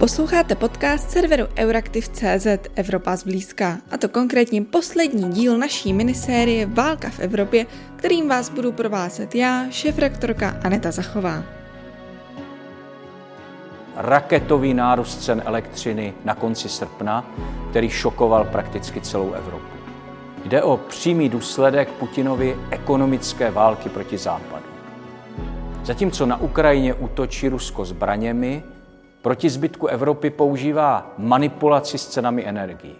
Posloucháte podcast serveru Euraktiv.cz Evropa zblízka, a to konkrétně poslední díl naší minisérie Válka v Evropě, kterým vás budu provázet já, šéf-rektorka Aneta Zachová. Raketový nárůst cen elektřiny na konci srpna, který šokoval prakticky celou Evropu. Jde o přímý důsledek Putinovy ekonomické války proti Západu. Zatímco na Ukrajině útočí Rusko zbraněmi, proti zbytku Evropy používá manipulaci s cenami energií.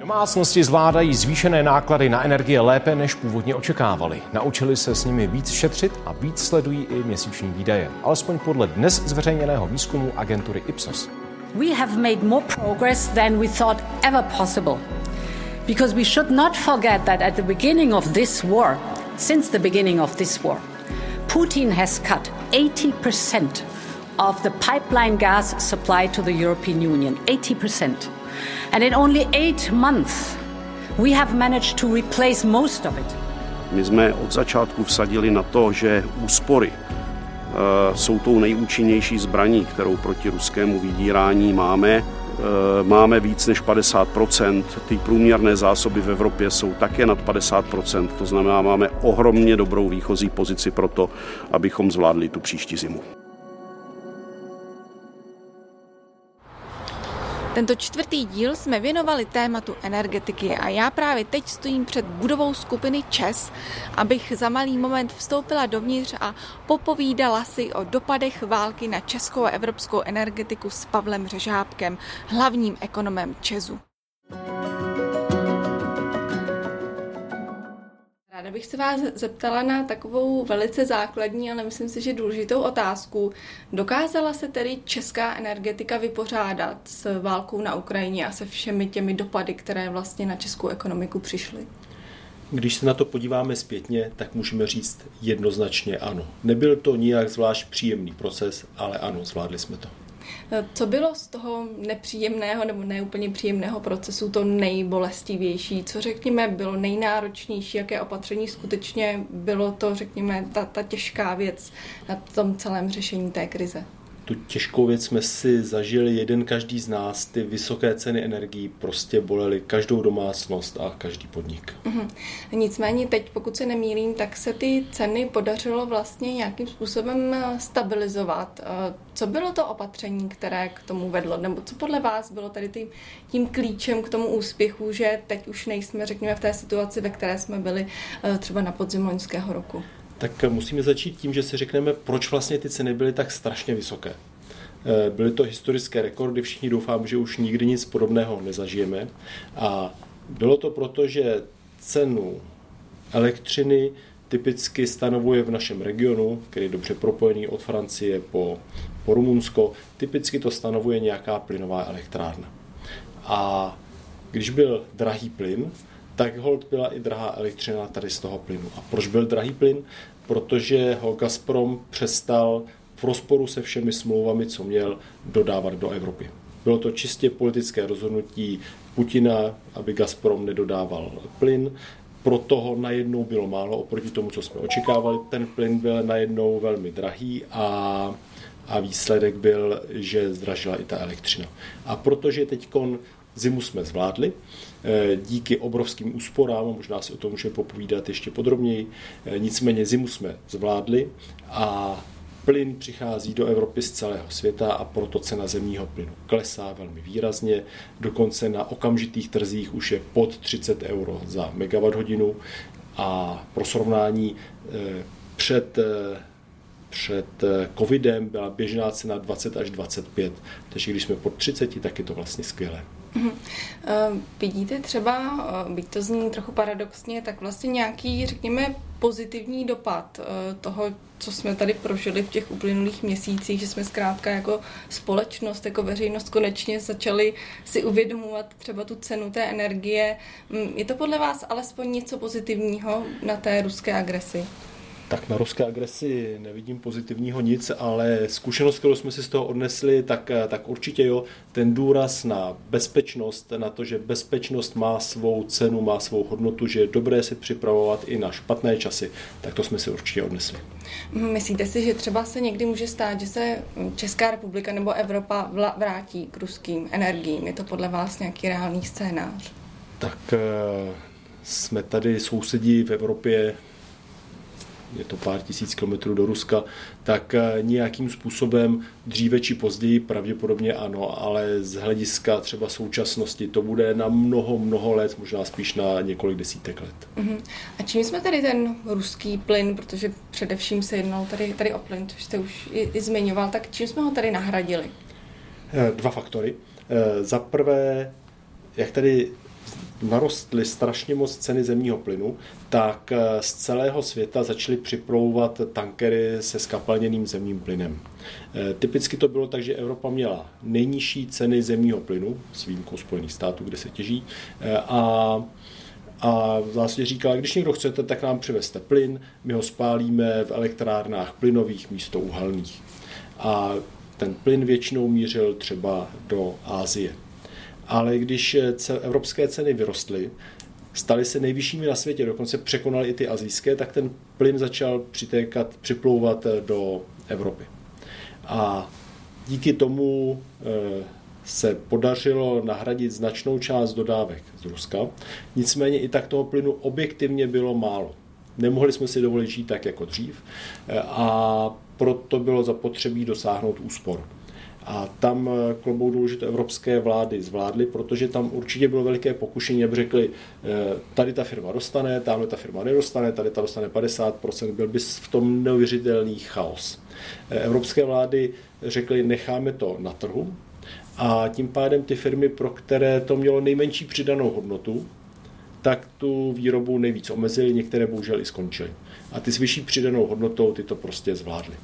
Domácnosti zvládají zvýšené náklady na energie lépe, než původně očekávali. Naučili se s nimi víc šetřit a víc sledují i měsíční výdaje. Alespoň podle dnes zveřejněného výzkumu agentury Ipsos. We have made more progress than we thought ever possible. Because we should not forget that at the beginning of this war, since the beginning of this war, Putin has cut 80% of the pipeline gas supply to the European Union 80%. And in only eight months, we have managed to replace most of it. My jsme od začátku vsadili na to, že úspory uh, jsou tou nejúčinnější zbraní, kterou proti ruskému vydírání máme. Uh, máme víc než 50% ty průměrné zásoby v Evropě jsou také nad 50% to znamená, máme ohromně dobrou výchozí pozici pro to, abychom zvládli tu příští zimu. Tento čtvrtý díl jsme věnovali tématu energetiky a já právě teď stojím před budovou skupiny ČES, abych za malý moment vstoupila dovnitř a popovídala si o dopadech války na českou a evropskou energetiku s Pavlem Řežábkem, hlavním ekonomem ČESu. Ráda bych se vás zeptala na takovou velice základní, ale myslím si, že důležitou otázku. Dokázala se tedy česká energetika vypořádat s válkou na Ukrajině a se všemi těmi dopady, které vlastně na českou ekonomiku přišly? Když se na to podíváme zpětně, tak můžeme říct jednoznačně ano. Nebyl to nijak zvlášť příjemný proces, ale ano, zvládli jsme to. Co bylo z toho nepříjemného nebo neúplně příjemného procesu to nejbolestivější? Co řekněme bylo nejnáročnější? Jaké opatření skutečně bylo to, řekněme, ta, ta těžká věc na tom celém řešení té krize? Tu těžkou věc jsme si zažili jeden každý z nás. Ty vysoké ceny energií prostě bolely každou domácnost a každý podnik. Mm-hmm. Nicméně teď, pokud se nemýlím, tak se ty ceny podařilo vlastně nějakým způsobem eh, stabilizovat. Eh, co bylo to opatření, které k tomu vedlo? Nebo co podle vás bylo tady tím, tím klíčem k tomu úspěchu, že teď už nejsme, řekněme, v té situaci, ve které jsme byli eh, třeba na podzim loňského roku? Tak musíme začít tím, že si řekneme, proč vlastně ty ceny byly tak strašně vysoké. Eh, byly to historické rekordy, všichni doufám, že už nikdy nic podobného nezažijeme. A bylo to proto, že cenu elektřiny typicky stanovuje v našem regionu, který je dobře propojený od Francie po, po Rumunsko, typicky to stanovuje nějaká plynová elektrárna. A když byl drahý plyn, tak hold byla i drahá elektřina tady z toho plynu. A proč byl drahý plyn? Protože ho Gazprom přestal v rozporu se všemi smlouvami, co měl, dodávat do Evropy. Bylo to čistě politické rozhodnutí Putina, aby Gazprom nedodával plyn. Pro toho najednou bylo málo oproti tomu, co jsme očekávali. Ten plyn byl najednou velmi drahý a, a výsledek byl, že zdražila i ta elektřina. A protože teď zimu jsme zvládli, Eh, díky obrovským úsporám, možná si o tom můžeme popovídat ještě podrobněji. Eh, nicméně zimu jsme zvládli a plyn přichází do Evropy z celého světa a proto cena zemního plynu klesá velmi výrazně. Dokonce na okamžitých trzích už je pod 30 euro za megawatt hodinu a pro srovnání eh, před před covidem byla běžná cena 20 až 25, takže když jsme pod 30, tak je to vlastně skvělé. Uh, vidíte třeba, uh, byť to zní trochu paradoxně, tak vlastně nějaký, řekněme, pozitivní dopad uh, toho, co jsme tady prožili v těch uplynulých měsících, že jsme zkrátka jako společnost, jako veřejnost konečně začali si uvědomovat třeba tu cenu té energie. Um, je to podle vás alespoň něco pozitivního na té ruské agresi? Tak na ruské agresi nevidím pozitivního nic, ale zkušenost, kterou jsme si z toho odnesli, tak, tak určitě jo, ten důraz na bezpečnost, na to, že bezpečnost má svou cenu, má svou hodnotu, že je dobré se připravovat i na špatné časy, tak to jsme si určitě odnesli. Myslíte si, že třeba se někdy může stát, že se Česká republika nebo Evropa vrátí k ruským energiím? Je to podle vás nějaký reálný scénář? Tak eh, jsme tady sousedí v Evropě je to pár tisíc kilometrů do Ruska, tak eh, nějakým způsobem dříve či později pravděpodobně ano, ale z hlediska třeba současnosti to bude na mnoho, mnoho let, možná spíš na několik desítek let. Uh-huh. A čím jsme tady ten ruský plyn, protože především se jednalo tady, tady o plyn, což jste už i, i zmiňoval, tak čím jsme ho tady nahradili? Eh, dva faktory. Eh, za prvé, jak tady narostly strašně moc ceny zemního plynu, tak eh, z celého světa začaly připlouvat tankery se skapalněným zemním plynem. Eh, typicky to bylo tak, že Evropa měla nejnižší ceny zemního plynu, s výjimkou Spojených států, kde se těží, eh, a a vlastně říkala, když někdo chcete, tak nám přivezte plyn, my ho spálíme v elektrárnách plynových místo uhelných. A ten plyn většinou mířil třeba do Ázie ale když eh, evropské ceny vyrostly, staly se nejvyššími na světě, dokonce překonaly i ty azijské, tak ten plyn začal přitékat, připlouvat eh, do Evropy. A díky tomu eh, se podařilo nahradit značnou část dodávek z Ruska. Nicméně i tak toho plynu objektivně bylo málo. Nemohli jsme si dovolit žít tak jako dřív a proto bylo zapotřebí dosáhnout úspor. A tam eh, klobou to evropské vlády zvládly, protože tam určitě bylo veliké pokušení, aby řekli, eh, tady ta firma dostane, tamhle ta firma nedostane, tady ta dostane 50%, byl by v tom neuvěřitelný chaos. Eh, evropské vlády řekly, necháme to na trhu a tím pádem ty firmy, pro které to mělo nejmenší přidanou hodnotu, tak tu výrobu nejvíc omezili, některé bohužel i skončily. A ty s vyšší přidanou hodnotou ty to prostě zvládly.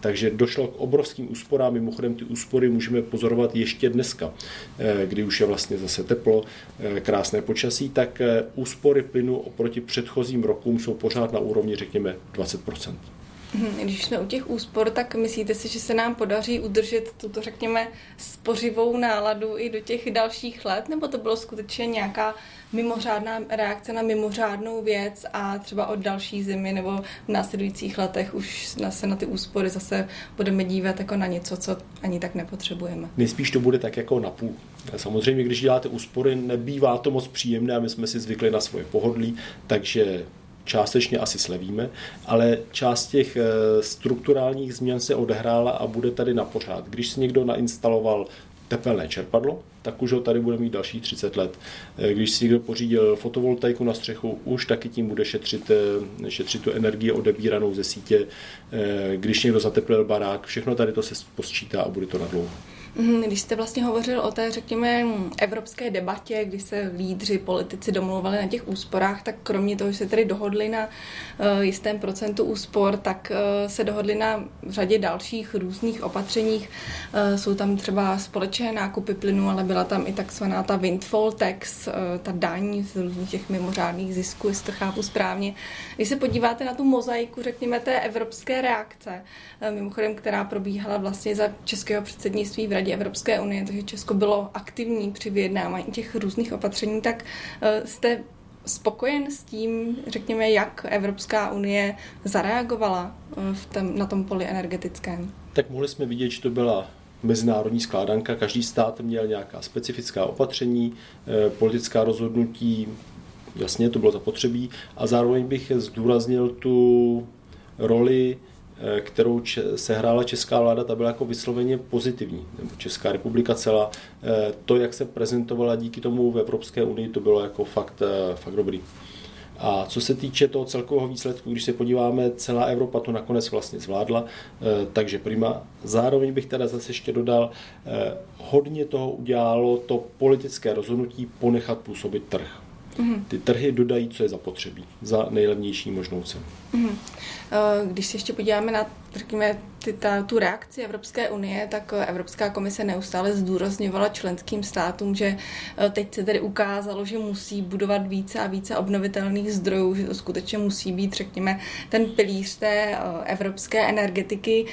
Takže došlo k obrovským úsporám. Mimochodem ty úspory můžeme pozorovat ještě dneska, eh, kdy už je vlastně zase teplo, eh, krásné počasí, tak eh, úspory plynu oproti předchozím rokům jsou pořád na úrovni, řekněme, 20 mhm, když jsme u těch úspor, tak myslíte si, že se nám podaří udržet tuto, řekněme, spořivou náladu i do těch dalších let, nebo to bylo skutečně nějaká mimořádná reakce na mimořádnou věc a třeba od další zimy nebo v následujících letech už se na ty úspory zase budeme dívat jako na něco, co ani tak nepotřebujeme. Nejspíš to bude tak jako na půl. Samozřejmě, když děláte úspory, nebývá to moc příjemné a my jsme si zvykli na svoje pohodlí, takže částečně asi slevíme, ale část těch eh, strukturálních změn se odehrála a bude tady na pořád. Když si někdo nainstaloval tepelné čerpadlo, tak už ho tady bude mít další 30 let. Eh, když si někdo pořídil fotovoltaiku na střechu, už taky tím bude šetřit, eh, šetřit tu energii odebíranou ze sítě. Když někdo zateplil barák, všechno tady to se posčítá a bude to na dlouho. Mhm, když jste vlastně hovořil o té, řekněme, evropské debatě, kdy se lídři, politici domluvali na těch úsporách, tak kromě toho, že se tedy dohodli na uh, jistém procentu úspor, tak uh, se dohodli na řadě dalších různých opatřeních. Uh, jsou tam třeba společné nákupy plynu, ale byla tam i takzvaná ta windfall tax, ta daň z různých těch mimořádných zisků, jestli to chápu správně. Když se podíváte na tu mozaiku, řekněme, té evropské reakce, mimochodem, která probíhala vlastně za českého předsednictví v Radě Evropské unie, takže Česko bylo aktivní při vyjednávání těch různých opatření, tak eh, jste spokojen s tím, řekněme, jak Evropská unie zareagovala eh, v tom, na tom poli energetickém? Tak mohli jsme vidět, že to byla mezinárodní skládanka, každý stát měl nějaká specifická opatření, eh, politická rozhodnutí, jasně to bylo zapotřebí a zároveň bych zdůraznil tu roli kterou sehrála česká vláda, ta byla jako vysloveně pozitivní, nebo Česká republika celá. Eh, to, jak se prezentovala díky tomu v Evropské unii, to bylo jako fakt, eh, fakt dobrý. A co se týče toho celkového výsledku, když se podíváme, celá Evropa to nakonec vlastně zvládla, takže prima. Zároveň bych teda zase ještě dodal, hodně toho udělalo to politické rozhodnutí ponechat působit trh. Mm-hmm. Ty trhy dodají, co je zapotřebí, za nejlevnější možnou cenu. Mm-hmm. Když se ještě podíváme na řekněme, ty, ta, tu reakci Evropské unie, tak Evropská komise neustále zdůrazňovala členským státům, že eh, teď se tedy ukázalo, že musí budovat více a více obnovitelných zdrojů, že to skutečně musí být, řekněme, ten pilíř té eh, evropské energetiky.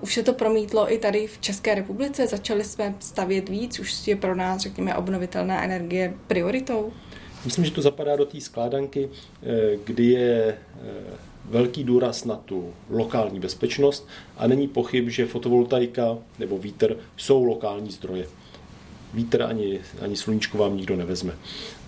Už se to promítlo i tady v České republice, začali jsme stavět víc, už je pro nás, řekněme, obnovitelná energie prioritou? Myslím, že to zapadá do té skládanky, kdy je velký důraz na tu lokální bezpečnost a není pochyb, že fotovoltaika nebo vítr jsou lokální zdroje. Vítr ani, ani sluníčko vám nikdo nevezme.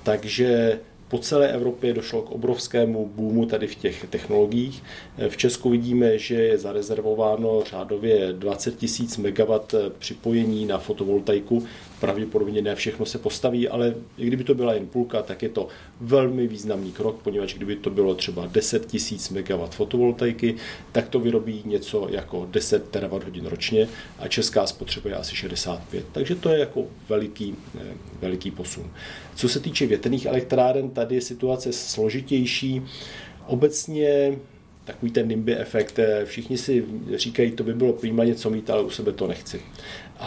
Takže po celé Evropě došlo k obrovskému boomu tady v těch technologiích. V Česku vidíme, že je zarezervováno řádově 20 000 MW připojení na fotovoltaiku pravděpodobně ne všechno se postaví, ale i kdyby to byla jen půlka, tak je to velmi významný krok, poněvadž kdyby to bylo třeba 10 tisíc MW fotovoltaiky, tak to vyrobí něco jako 10 terawatt hodin ročně a česká spotřebuje asi 65. Takže to je jako veliký, eh, veliký posun. Co se týče větrných elektráren, tady je situace složitější. Obecně takový ten NIMBY efekt, eh, všichni si říkají, to by bylo prýma něco mít, ale u sebe to nechci.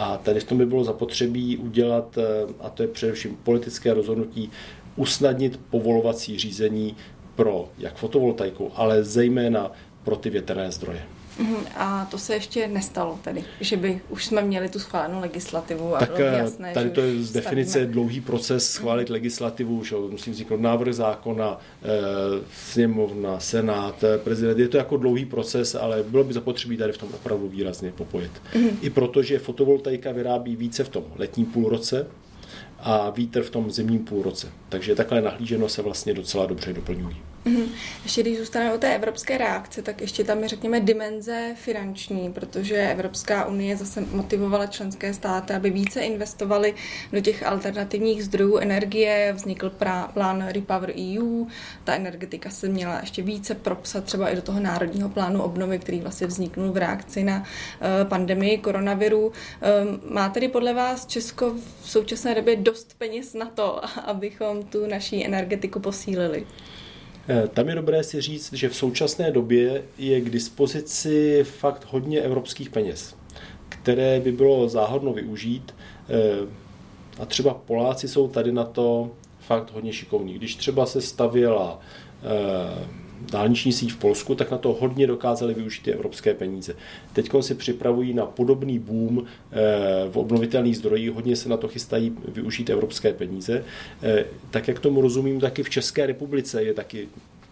A tady v tom by bylo zapotřebí udělat, eh, a to je především politické rozhodnutí, usnadnit povolovací řízení pro jak fotovoltaiku, ale zejména pro ty větrné zdroje. Mhm, a to se ještě nestalo tedy, že by už jsme měli tu schválenou legislativu a tak bylo eh, jasné, tady to je z definice stavíme. dlouhý proces schválit legislativu, že musím vzniknout návrh zákona, eh, sněmovna, senát, eh, prezident. Je to jako dlouhý proces, ale bylo by zapotřebí tady v tom opravdu výrazně popojit. Mm. I protože fotovoltaika vyrábí více v tom letním půlroce, a vítr v tom zimním půlroce. Takže takhle nahlíženo se vlastně docela dobře doplňují. Mm-hmm. Ještě když zůstaneme o té evropské reakce, tak ještě tam je, řekněme, dimenze finanční, protože Evropská unie zase motivovala členské státy, aby více investovali do těch alternativních zdrojů energie. Vznikl prá- plán Repower EU, ta energetika se měla ještě více propsat třeba i do toho národního plánu obnovy, který vlastně vzniknul v reakci na uh, pandemii koronaviru. Um, má tedy podle vás Česko v současné době dost peněz na to, abychom tu naší energetiku posílili? Eh, tam je dobré si říct, že v současné době je k dispozici fakt hodně evropských peněz, které by bylo záhodno využít. Eh, a třeba Poláci jsou tady na to fakt hodně šikovní. Když třeba se stavěla eh, dálniční síť v Polsku, tak na to hodně dokázali využít ty evropské peníze. Teď se připravují na podobný boom v obnovitelných zdrojích, hodně se na to chystají využít evropské peníze. Tak jak tomu rozumím, taky v České republice je taky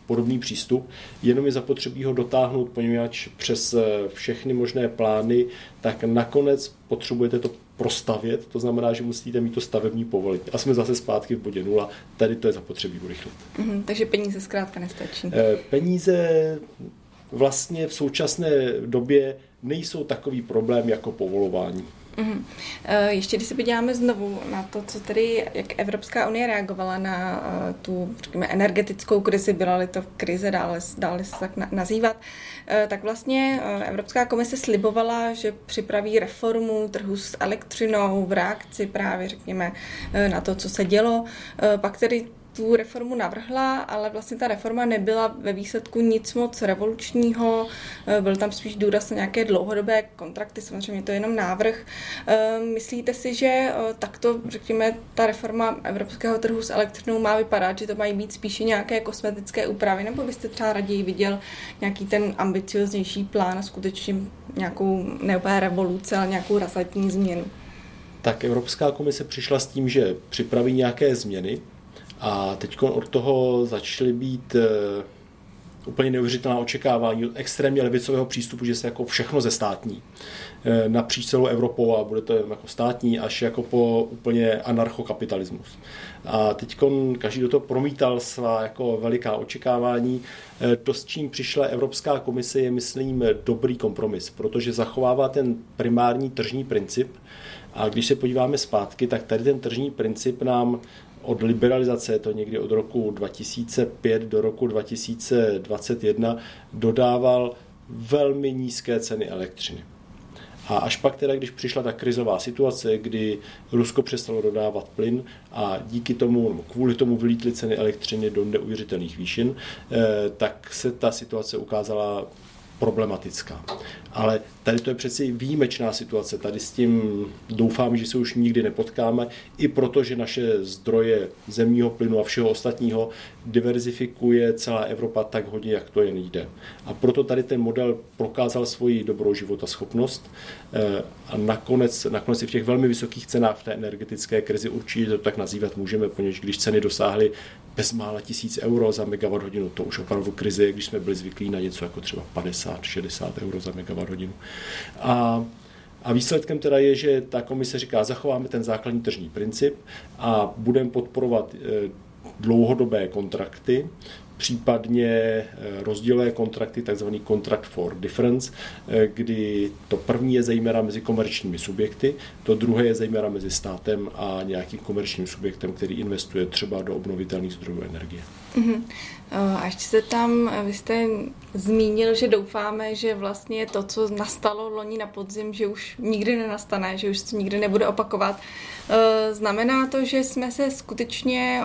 podobný přístup, jenom je zapotřebí ho dotáhnout, poněvadž přes všechny možné plány, tak nakonec potřebujete to prostavět, to znamená, že musíte mít to stavební povolení. A jsme zase zpátky v bodě nula, tady to je zapotřebí urychlit. Mm-hmm, takže peníze zkrátka nestačí. Eh, peníze vlastně v současné době nejsou takový problém jako povolování. Mm-hmm. Ještě když se podíváme znovu na to, co tedy, jak Evropská unie reagovala na uh, tu, řekněme, energetickou krizi, byla-li to krize, dále, dále se tak na, nazývat, tak vlastně uh, Evropská komise slibovala, že připraví reformu trhu s elektřinou v reakci právě, řekněme, na to, co se dělo. Pak tedy tu reformu navrhla, ale vlastně ta reforma nebyla ve výsledku nic moc revolučního, eh, byl tam spíš důraz na nějaké dlouhodobé kontrakty, samozřejmě to je jenom návrh. Eh, myslíte si, že eh, takto, řekněme, ta reforma evropského trhu s elektřinou má vypadat, že to mají být spíše nějaké kosmetické úpravy, nebo byste třeba raději viděl nějaký ten ambicioznější plán a skutečně nějakou neopé revoluce, ale nějakou razantní změnu? Tak Evropská komise přišla s tím, že připraví nějaké změny, a teď od toho začaly být eh, úplně neuvěřitelná očekávání od extrémně levicového přístupu, že se jako všechno ze státní eh, napříč celou Evropou a bude to jako státní až jako po úplně anarchokapitalismus. A teď každý do toho promítal svá jako veliká očekávání. Eh, to, s čím přišla Evropská komise, je, myslím, dobrý kompromis, protože zachovává ten primární tržní princip, a když se podíváme zpátky, tak tady ten tržní princip nám od liberalizace, to někdy od roku 2005 do roku 2021, dodával velmi nízké ceny elektřiny. A až pak teda, když přišla ta krizová situace, kdy Rusko přestalo dodávat plyn a díky tomu, kvůli tomu vylítly ceny elektřiny do neuvěřitelných výšin, tak se ta situace ukázala problematická. Ale tady to je přeci výjimečná situace. Tady s tím doufám, že se už nikdy nepotkáme, i protože naše zdroje zemního plynu a všeho ostatního diverzifikuje celá Evropa tak hodně, jak to jen jde. A proto tady ten model prokázal svoji dobrou životaschopnost eh, a nakonec, nakonec i v těch velmi vysokých cenách v té energetické krizi určitě to tak nazývat můžeme, poněvadž když ceny dosáhly bezmála tisíc euro za megawatt hodinu, to už opravdu krize, když jsme byli zvyklí na něco jako třeba 50-60 euro za megawatt hodinu. A a výsledkem teda je, že ta komise říká, zachováme ten základní tržní princip a budeme podporovat eh, dlouhodobé kontrakty, případně eh, rozdělé kontrakty, takzvaný contract for difference, eh, kdy to první je zejména mezi komerčními subjekty, to druhé je zejména mezi státem a nějakým komerčním subjektem, který investuje třeba do obnovitelných zdrojů energie. Uh-huh. A ještě se tam, vy jste zmínil, že doufáme, že vlastně to, co nastalo loni na podzim, že už nikdy nenastane, že už to nikdy nebude opakovat. E, znamená to, že jsme se skutečně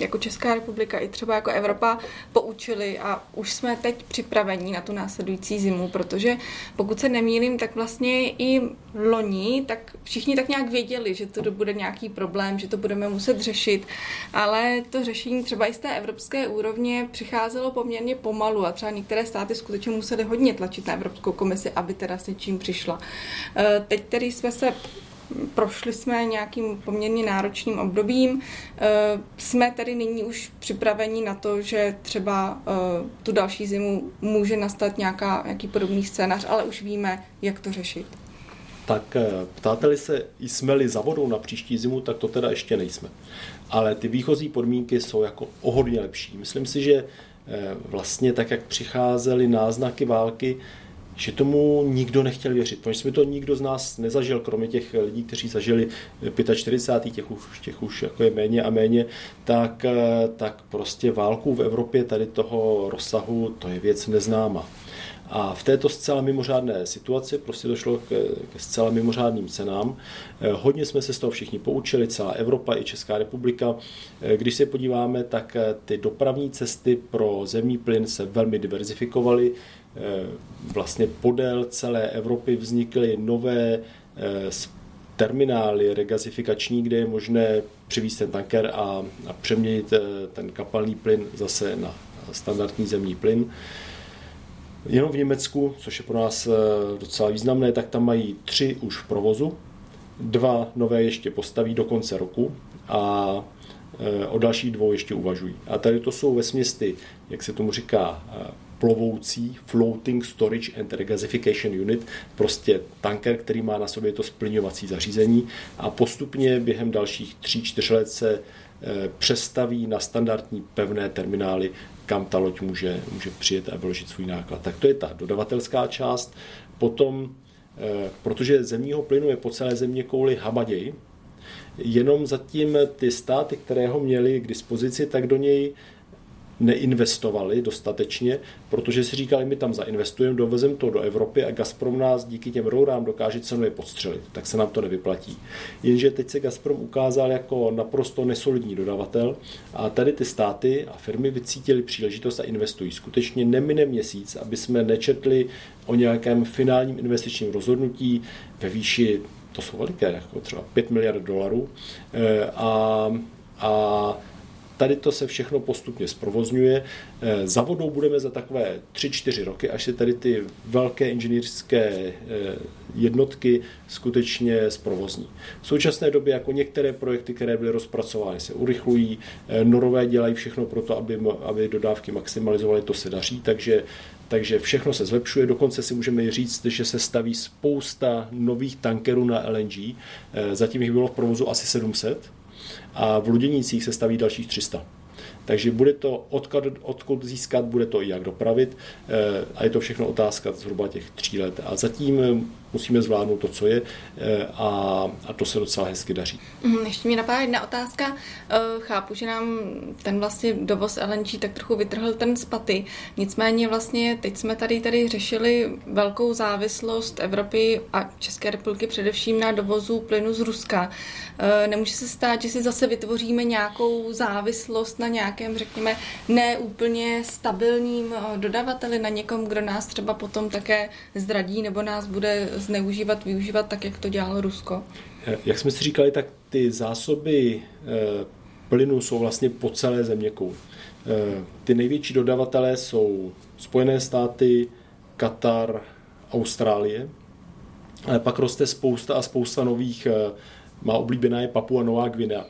jako Česká republika i třeba jako Evropa poučili a už jsme teď připraveni na tu následující zimu, protože pokud se nemýlím, tak vlastně i loni, tak všichni tak nějak věděli, že to bude nějaký problém, že to budeme muset řešit, ale to řešení třeba i z té evropské úrovně přicházelo poměrně pomalu a třeba některé státy skutečně museli hodně tlačit na Evropskou komisi, aby teda s něčím přišla. E, teď tedy jsme se prošli jsme nějakým poměrně náročným obdobím. E, jsme tedy nyní už připraveni na to, že třeba e, tu další zimu může nastat nějaká, nějaký podobný scénář, ale už víme, jak to řešit. Tak ptáte-li se, jsme-li za vodou na příští zimu, tak to teda ještě nejsme. Ale ty výchozí podmínky jsou jako o hodně lepší. Myslím si, že Eh, vlastně tak, jak přicházely náznaky války, že tomu nikdo nechtěl věřit, protože jsme to nikdo z nás nezažil, kromě těch lidí, kteří zažili 45. těch už, těch už jako je méně a méně, tak, eh, tak prostě válku v Evropě tady toho rozsahu, to je věc neznáma. A v této zcela mimořádné situaci prostě došlo k, ke zcela mimořádným cenám. Eh, hodně jsme se z toho všichni poučili, celá Evropa i Česká republika. Eh, když se podíváme, tak eh, ty dopravní cesty pro zemní plyn se velmi diverzifikovaly. Vlastně podél celé Evropy vznikly nové terminály regazifikační, kde je možné přivést ten tanker a, a přeměnit ten kapalný plyn zase na standardní zemní plyn. Jenom v Německu, což je pro nás eh, docela významné, tak tam mají tři už v provozu, dva nové ještě postaví do konce roku a eh, o další dvou ještě uvažují. A tady to jsou ve směsty, jak se tomu říká, eh, plovoucí Floating Storage and Regasification Unit, prostě tanker, který má na sobě to splňovací zařízení a postupně během dalších 3-4 let se přestaví na standardní pevné terminály kam ta loď může, může přijet a vyložit svůj náklad. Tak to je ta dodavatelská část. Potom, eh, protože zemního plynu je po celé země kouli hamaděj, jenom zatím ty státy, které ho měly k dispozici, tak do něj neinvestovali dostatečně, protože si říkali, my tam zainvestujeme, dovezeme to do Evropy a Gazprom nás díky těm rourám dokáže cenově podstřelit, tak se nám to nevyplatí. Jenže teď se Gazprom ukázal jako naprosto nesolidní dodavatel a tady ty státy a firmy vycítili příležitost a investují. Skutečně nemine měsíc, aby jsme nečetli o nějakém finálním investičním rozhodnutí ve výši, to jsou veliké, jako třeba 5 miliard dolarů eh, a, a Tady to se všechno postupně zprovozňuje. Eh, za vodou budeme za takové 3-4 roky, až se tady ty velké inženýrské eh, jednotky skutečně zprovozní. V současné době jako některé projekty, které byly rozpracovány, se urychlují, eh, norové dělají všechno pro to, aby, aby dodávky maximalizovaly, to se daří, takže takže všechno se zlepšuje, dokonce si můžeme říct, že se staví spousta nových tankerů na LNG. Zatím jich bylo v provozu asi 700, a v Luděnicích se staví dalších 300. Takže bude to odkud, odkud získat, bude to i jak dopravit eh, a je to všechno otázka zhruba těch tří let. A zatím musíme zvládnout to, co je a, a to se docela hezky daří. Mhm, ještě mi napadá jedna otázka. Chápu, že nám ten vlastně dovoz LNG tak trochu vytrhl ten spaty. Nicméně vlastně teď jsme tady tady řešili velkou závislost Evropy a České republiky především na dovozu plynu z Ruska. Nemůže se stát, že si zase vytvoříme nějakou závislost na nějakém, řekněme, neúplně stabilním dodavateli, na někom, kdo nás třeba potom také zradí nebo nás bude zneužívat, využívat tak, jak to dělalo Rusko? Jak jsme si říkali, tak ty zásoby eh, plynu jsou vlastně po celé země kouli. Eh, ty největší dodavatelé jsou Spojené státy, Katar, Austrálie, ale pak roste spousta a spousta nových, eh, má oblíbená je Papua Nová Gvinea.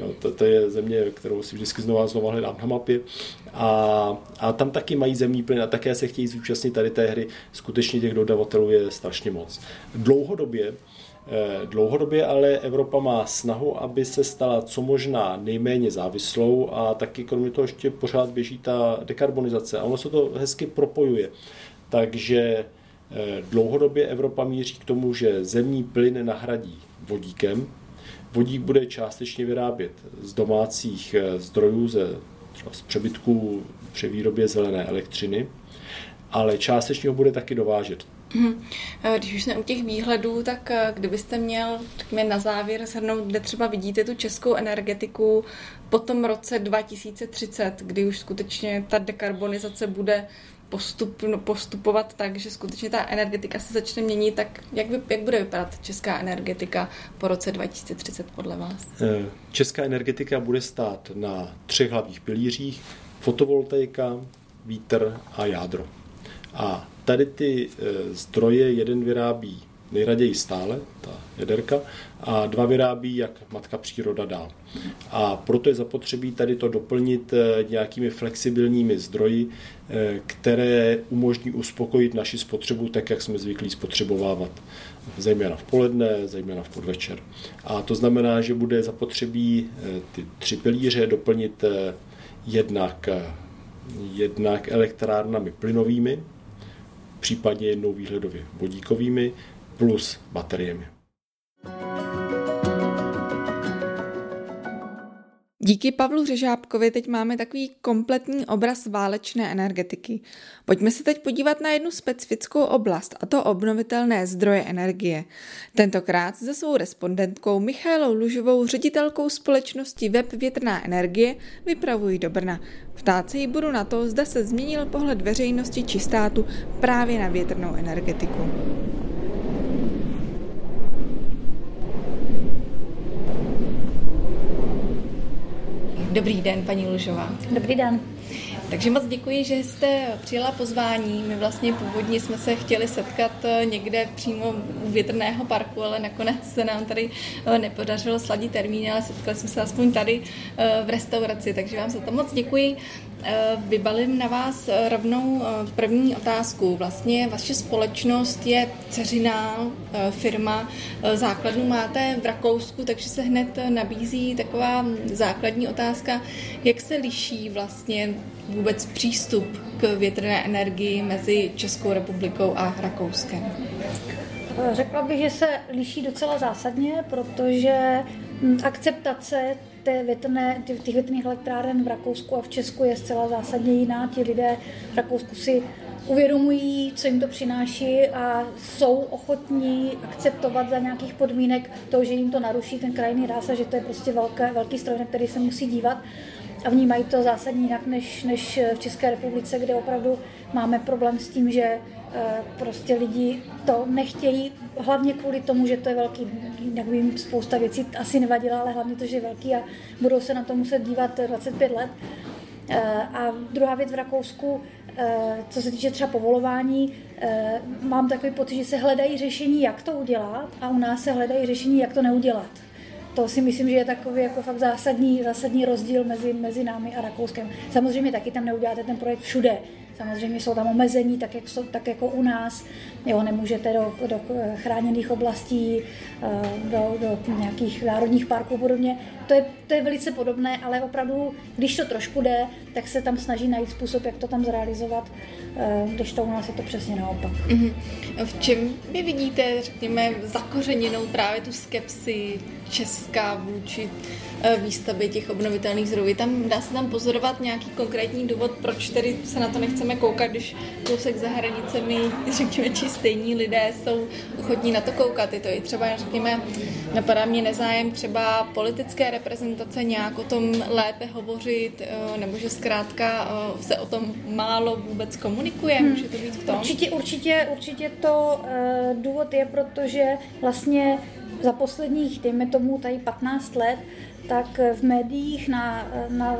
Jo, to, to je země, kterou si vždycky znovu a znovu hledám na mapě. A, a tam taky mají zemní plyn a také se chtějí zúčastnit tady té hry. Skutečně těch dodavatelů je strašně moc. Dlouhodobě eh, Dlouhodobě ale Evropa má snahu, aby se stala co možná nejméně závislou a taky kromě toho ještě pořád běží ta dekarbonizace a ono se to hezky propojuje. Takže eh, dlouhodobě Evropa míří k tomu, že zemní plyn nahradí vodíkem, Vodík bude částečně vyrábět z domácích eh, zdrojů, ze, třeba z přebytků při výrobě zelené elektřiny, ale částečně ho bude taky dovážet. Mhm. Eh, když už jsme u těch výhledů, tak eh, kdybyste měl řekněme, na závěr shrnout, kde třeba vidíte tu českou energetiku po tom roce 2030, kdy už skutečně ta dekarbonizace bude postup, no, postupovat tak, že skutečně ta energetika se začne měnit, tak jak, by, jak bude vypadat česká energetika po roce 2030 podle vás? Eh, česká energetika bude stát na třech hlavních pilířích. Fotovoltaika, vítr a jádro. A tady ty eh, zdroje jeden vyrábí nejraději stále, ta jaderka, a dva vyrábí, jak matka příroda dá. A proto je zapotřebí tady to doplnit eh, nějakými flexibilními zdroji, eh, které umožní uspokojit naši spotřebu tak, jak jsme zvyklí spotřebovávat. Zejména v poledne, zejména v podvečer. A to znamená, že bude zapotřebí eh, ty tři pilíře doplnit jednak, jednak elektrárnami plynovými, případně jednou výhledově vodíkovými, plus bateriemi. Díky Pavlu Řežábkovi teď máme takový kompletní obraz válečné energetiky. Pojďme se teď podívat na jednu specifickou oblast, a to obnovitelné zdroje energie. Tentokrát se svou respondentkou Michailou Lužovou, ředitelkou společnosti Web Větrná energie, vypravují do Brna. Ptát se jí budu na to, zda se změnil pohled veřejnosti či státu právě na větrnou energetiku. Dobrý den, paní Lužová. Dobrý den. Takže moc děkuji, že jste přijela pozvání. My vlastně původně jsme se chtěli setkat eh, někde přímo u větrného parku, ale nakonec se nám tady eh, nepodařilo sladit termíny, ale setkali jsme se aspoň tady eh, v restauraci, takže vám za to moc děkuji. Vybalím na vás rovnou první otázku. Vlastně vaše společnost je ceřiná firma, základnu máte v Rakousku, takže se hned nabízí taková základní otázka, jak se liší vlastně vůbec přístup k větrné energii mezi Českou republikou a Rakouskem? Řekla bych, že se liší docela zásadně, protože hm, akceptace té větrné, těch větrných elektráren v Rakousku a v Česku je zcela zásadně jiná. Ti lidé v Rakousku si uvědomují, co jim to přináší a jsou ochotní akceptovat za nějakých podmínek to, že jim to naruší ten krajinný ráz a že to je prostě velké, velký stroj, na který se musí dívat a vnímají to zásadně jinak než, než v České republice, kde opravdu máme problém s tím, že prostě lidi to nechtějí, hlavně kvůli tomu, že to je velký, jak vím, spousta věcí asi nevadila, ale hlavně to, že je velký a budou se na to muset dívat 25 let. Eh, a druhá věc v Rakousku, eh, co se týče třeba povolování, mám takový pocit, že se hledají řešení, jak to udělat a u nás se hledají řešení, jak to neudělat to si myslím, že je takový jako fakt zásadní, zásadní rozdíl mezi, mezi námi a Rakouskem. Samozřejmě taky tam neuděláte ten projekt všude. Samozřejmě jsou tam omezení, tak, jak jsou, tak jako u nás, jo, nemůžete do, do chráněných oblastí, do, do nějakých národních parků a podobně. To je, to je velice podobné, ale opravdu, když to trošku jde, tak se tam snaží najít způsob, jak to tam zrealizovat, když to u nás je to přesně naopak. Mm-hmm. V čem vy vidíte, řekněme, zakořeněnou právě tu skepsi česká vůči Eh, výstavby těch obnovitelných zdrojů. Tam dá se tam pozorovat nějaký konkrétní důvod, proč tedy se na to nechceme koukat, když kousek za hranicemi, řekněme, či stejní lidé jsou ochotní na to koukat. Je to i třeba, řekněme, napadá mě nezájem třeba politické reprezentace nějak o tom lépe hovořit, eh, nebo že zkrátka eh, se o tom málo vůbec komunikuje, hmm. může to být v tom? Určitě, určitě, určitě to důvod je, protože vlastně za posledních, dejme tomu, tady 15 let tak v médiích na, na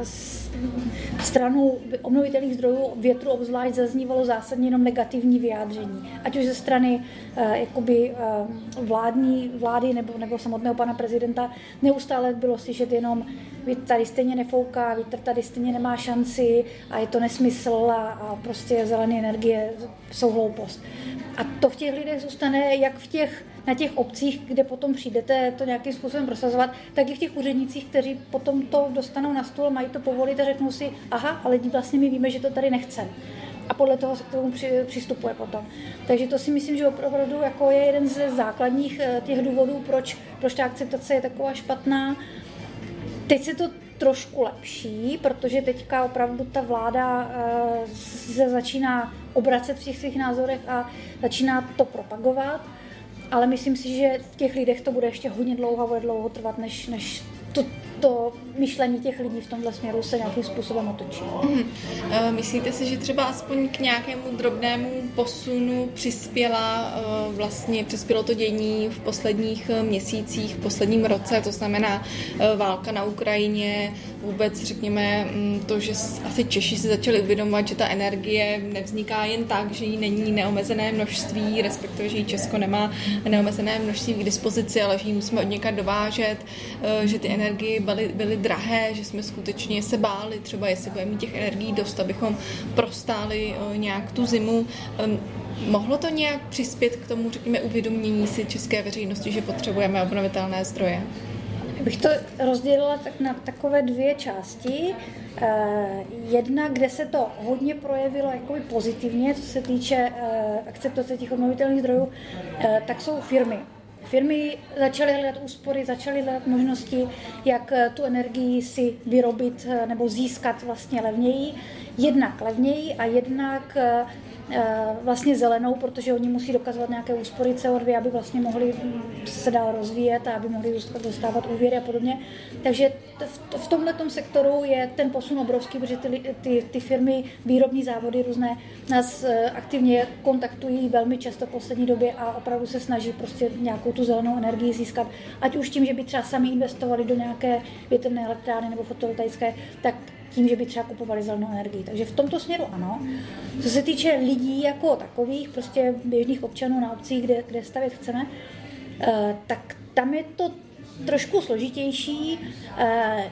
stranu obnovitelných zdrojů větru obzvlášť zaznívalo zásadně jenom negativní vyjádření. Ať už ze strany uh, jakoby, uh, vládní, vlády nebo, nebo samotného pana prezidenta neustále bylo slyšet jenom vítr tady stejně nefouká, vítr tady stejně nemá šanci a je to nesmysl a, a prostě zelené energie jsou hloupost. A to v těch lidech zůstane, jak v těch na těch obcích, kde potom přijdete to nějakým způsobem prosazovat, tak i v těch úřednicích, kteří potom to dostanou na stůl, mají to povolit a řeknou si, aha, ale vlastně my víme, že to tady nechceme a podle toho se k tomu přistupuje potom. Takže to si myslím, že opravdu jako je jeden ze základních eh, těch důvodů, proč, proč ta akceptace je taková špatná. Teď se to trošku lepší, protože teďka opravdu ta vláda eh, se začíná obracet v těch svých názorech a začíná to propagovat ale myslím si, že v těch lidech to bude ještě hodně dlouho, bude dlouho trvat, než, než to, to myšlení těch lidí v tomhle směru se nějakým způsobem otočí. Mm. Myslíte si, že třeba aspoň k nějakému drobnému posunu přispěla eh, vlastně, přispělo to dění v posledních eh, měsících, v posledním roce, to znamená válka na Ukrajině, vůbec řekněme mm, to, že asi Češi si začali uvědomovat, že ta energie nevzniká jen tak, že jí není neomezené množství, respektive, že ji Česko nemá neomezené množství k dispozici, ale že ji musíme od dovážet, že ty energie byly, byly drahé, že jsme skutečně se báli, třeba jestli budeme mít těch energií dost, abychom prostáli eh, nějak tu zimu. Mohlo to nějak přispět k tomu, řekněme, uvědomění si české veřejnosti, že potřebujeme obnovitelné zdroje? Bych to rozdělila tak na takové dvě části. Eh, jedna, kde se to hodně projevilo jakoby pozitivně, co se týče eh, akceptace těch obnovitelných zdrojů, tak jsou firmy. Firmy začaly hledat úspory, začaly hledat možnosti, jak eh, tu energii si vyrobit eh, nebo získat vlastně levněji. Jednak levněji a jednak eh, Eh, vlastně zelenou, protože oni musí dokazovat nějaké úspory CO2, aby vlastně mohli mm, se dál rozvíjet a aby mohli dostávat úvěry a podobně. Takže v tomhle sektoru je ten posun obrovský, protože ty, ty, ty firmy, výrobní závody různé nás eh, aktivně kontaktují velmi často v poslední době a opravdu se snaží prostě nějakou tu zelenou energii získat. Ať už tím, že by třeba sami investovali do nějaké větrné elektrárny nebo fotovoltaické, tak tím, že by třeba kupovali zelenou energii. Takže v tomto směru ano. Co se týče lidí jako takových, prostě běžných občanů na obcích, kde, kde stavět chceme, eh, tak tam je to trošku složitější. Eh,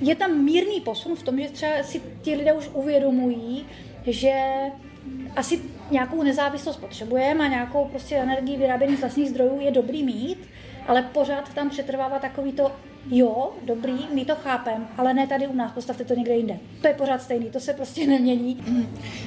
je tam mírný posun v tom, že třeba si ti lidé už uvědomují, že asi nějakou nezávislost potřebujeme a nějakou prostě energii vyráběných z vlastních zdrojů je dobrý mít, ale pořád tam přetrvává takový to jo, dobrý, my to chápeme, ale ne tady u nás, postavte to někde jinde. To je pořád stejný, to se prostě nemění. Mm.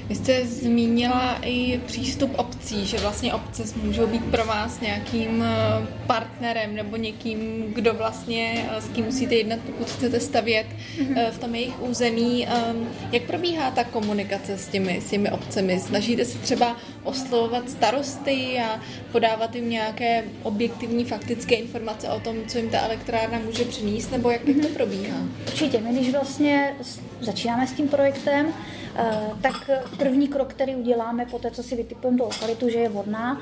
Vy jste zmínila i přístup obcí, že vlastně obce můžou být pro vás nějakým eh, partnerem nebo někým, kdo vlastně eh, s kým musíte jednat, pokud chcete stavět mm-hmm. v tom jejich území. Ehm, jak probíhá ta komunikace s těmi, s těmi obcemi? Snažíte se třeba oslovovat starosty a podávat jim nějaké objektivní faktické informace o tom, co jim ta elektrárna může přinést, nebo jak, jak to probíhá? Určitě. My když vlastně začínáme s tím projektem, eh, tak první krok, který uděláme po té, co si vytipujeme do lokalitu, že je vodná,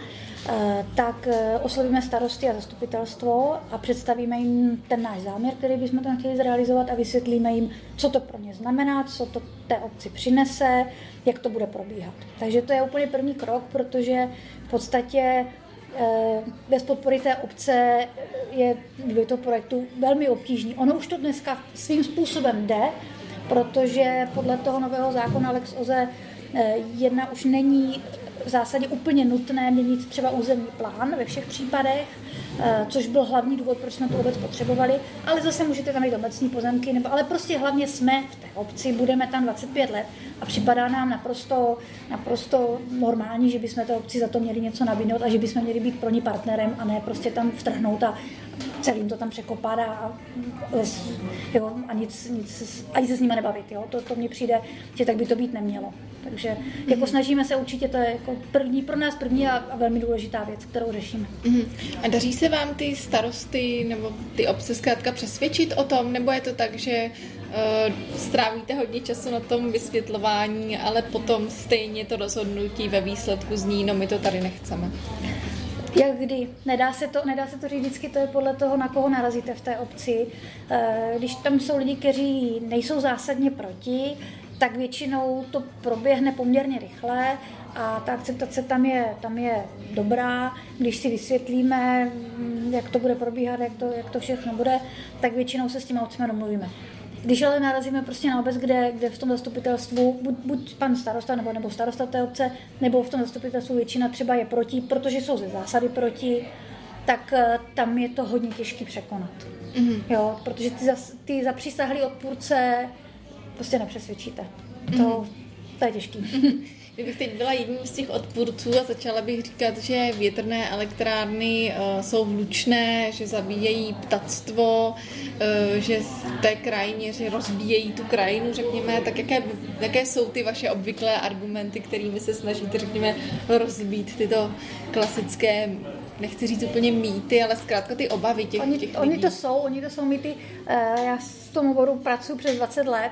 eh, tak eh, oslovíme starosty a zastupitelstvo a představíme jim ten náš záměr, který bychom tam chtěli zrealizovat a vysvětlíme jim, co to pro ně znamená, co to té obci přinese, jak to bude probíhat. Takže to je úplně první krok, protože v podstatě bez podpory té obce je vývoj toho projektu velmi obtížný. Ono už to dneska svým způsobem jde, protože podle toho nového zákona Lex OZE eh, jedna už není v zásadě úplně nutné měnit třeba územní plán ve všech případech, eh, což byl hlavní důvod, proč jsme tu obec potřebovali, ale zase můžete tam mít obecní pozemky, nebo, ale prostě hlavně jsme v té obci, budeme tam 25 let a připadá nám naprosto, naprosto normální, že bychom té obci za to měli něco nabídnout a že bychom měli být pro ní partnerem a ne prostě tam vtrhnout a celým to tam překopat a, a, jo, a nic, nic, ani se s nimi nebavit. Jo. To, to mně přijde, že tak by to být nemělo. Takže jako snažíme se určitě, to je jako první, pro nás první a, a velmi důležitá věc, kterou řešíme. Mm-hmm. A daří se vám ty starosty nebo ty obce zkrátka přesvědčit o tom, nebo je to tak, že uh, strávíte hodně času na tom vysvětlování, ale potom stejně to rozhodnutí ve výsledku zní, no my to tady nechceme? Jak kdy? Nedá se, to, nedá se to říct vždycky, to je podle toho, na koho narazíte v té obci. Eh, když tam jsou lidi, kteří nejsou zásadně proti, tak většinou to proběhne poměrně rychle a ta akceptace tam je, tam je dobrá. Když si vysvětlíme, mm, jak to bude probíhat, jak to, jak to všechno bude, tak většinou se s těmi obcemi domluvíme. Když ale narazíme prostě na obec, kde, kde v tom zastupitelstvu buď, buď pan starosta nebo, nebo starosta té obce, nebo v tom zastupitelstvu většina třeba je proti, protože jsou ze zásady proti, tak eh, tam je to hodně těžké překonat. Mm-hmm. Jo, protože ty, zas, ty zapřísahlý odpůrce prostě nepřesvědčíte. To, mm-hmm. to je těžký. Kdybych teď byla jedním z těch odpůrců a začala bych říkat, že větrné elektrárny uh, jsou hlučné, že zabíjejí ptactvo, uh, že v té krajině, že rozbíjejí tu krajinu, řekněme, tak jaké, jaké jsou ty vaše obvyklé argumenty, kterými se snažíte, řekněme, rozbít tyto klasické nechci říct úplně mýty, ale zkrátka ty obavy těch, oni, těch lidí. Oni to jsou, oni to jsou mýty. Eh, já s tom oboru pracuji přes 20 let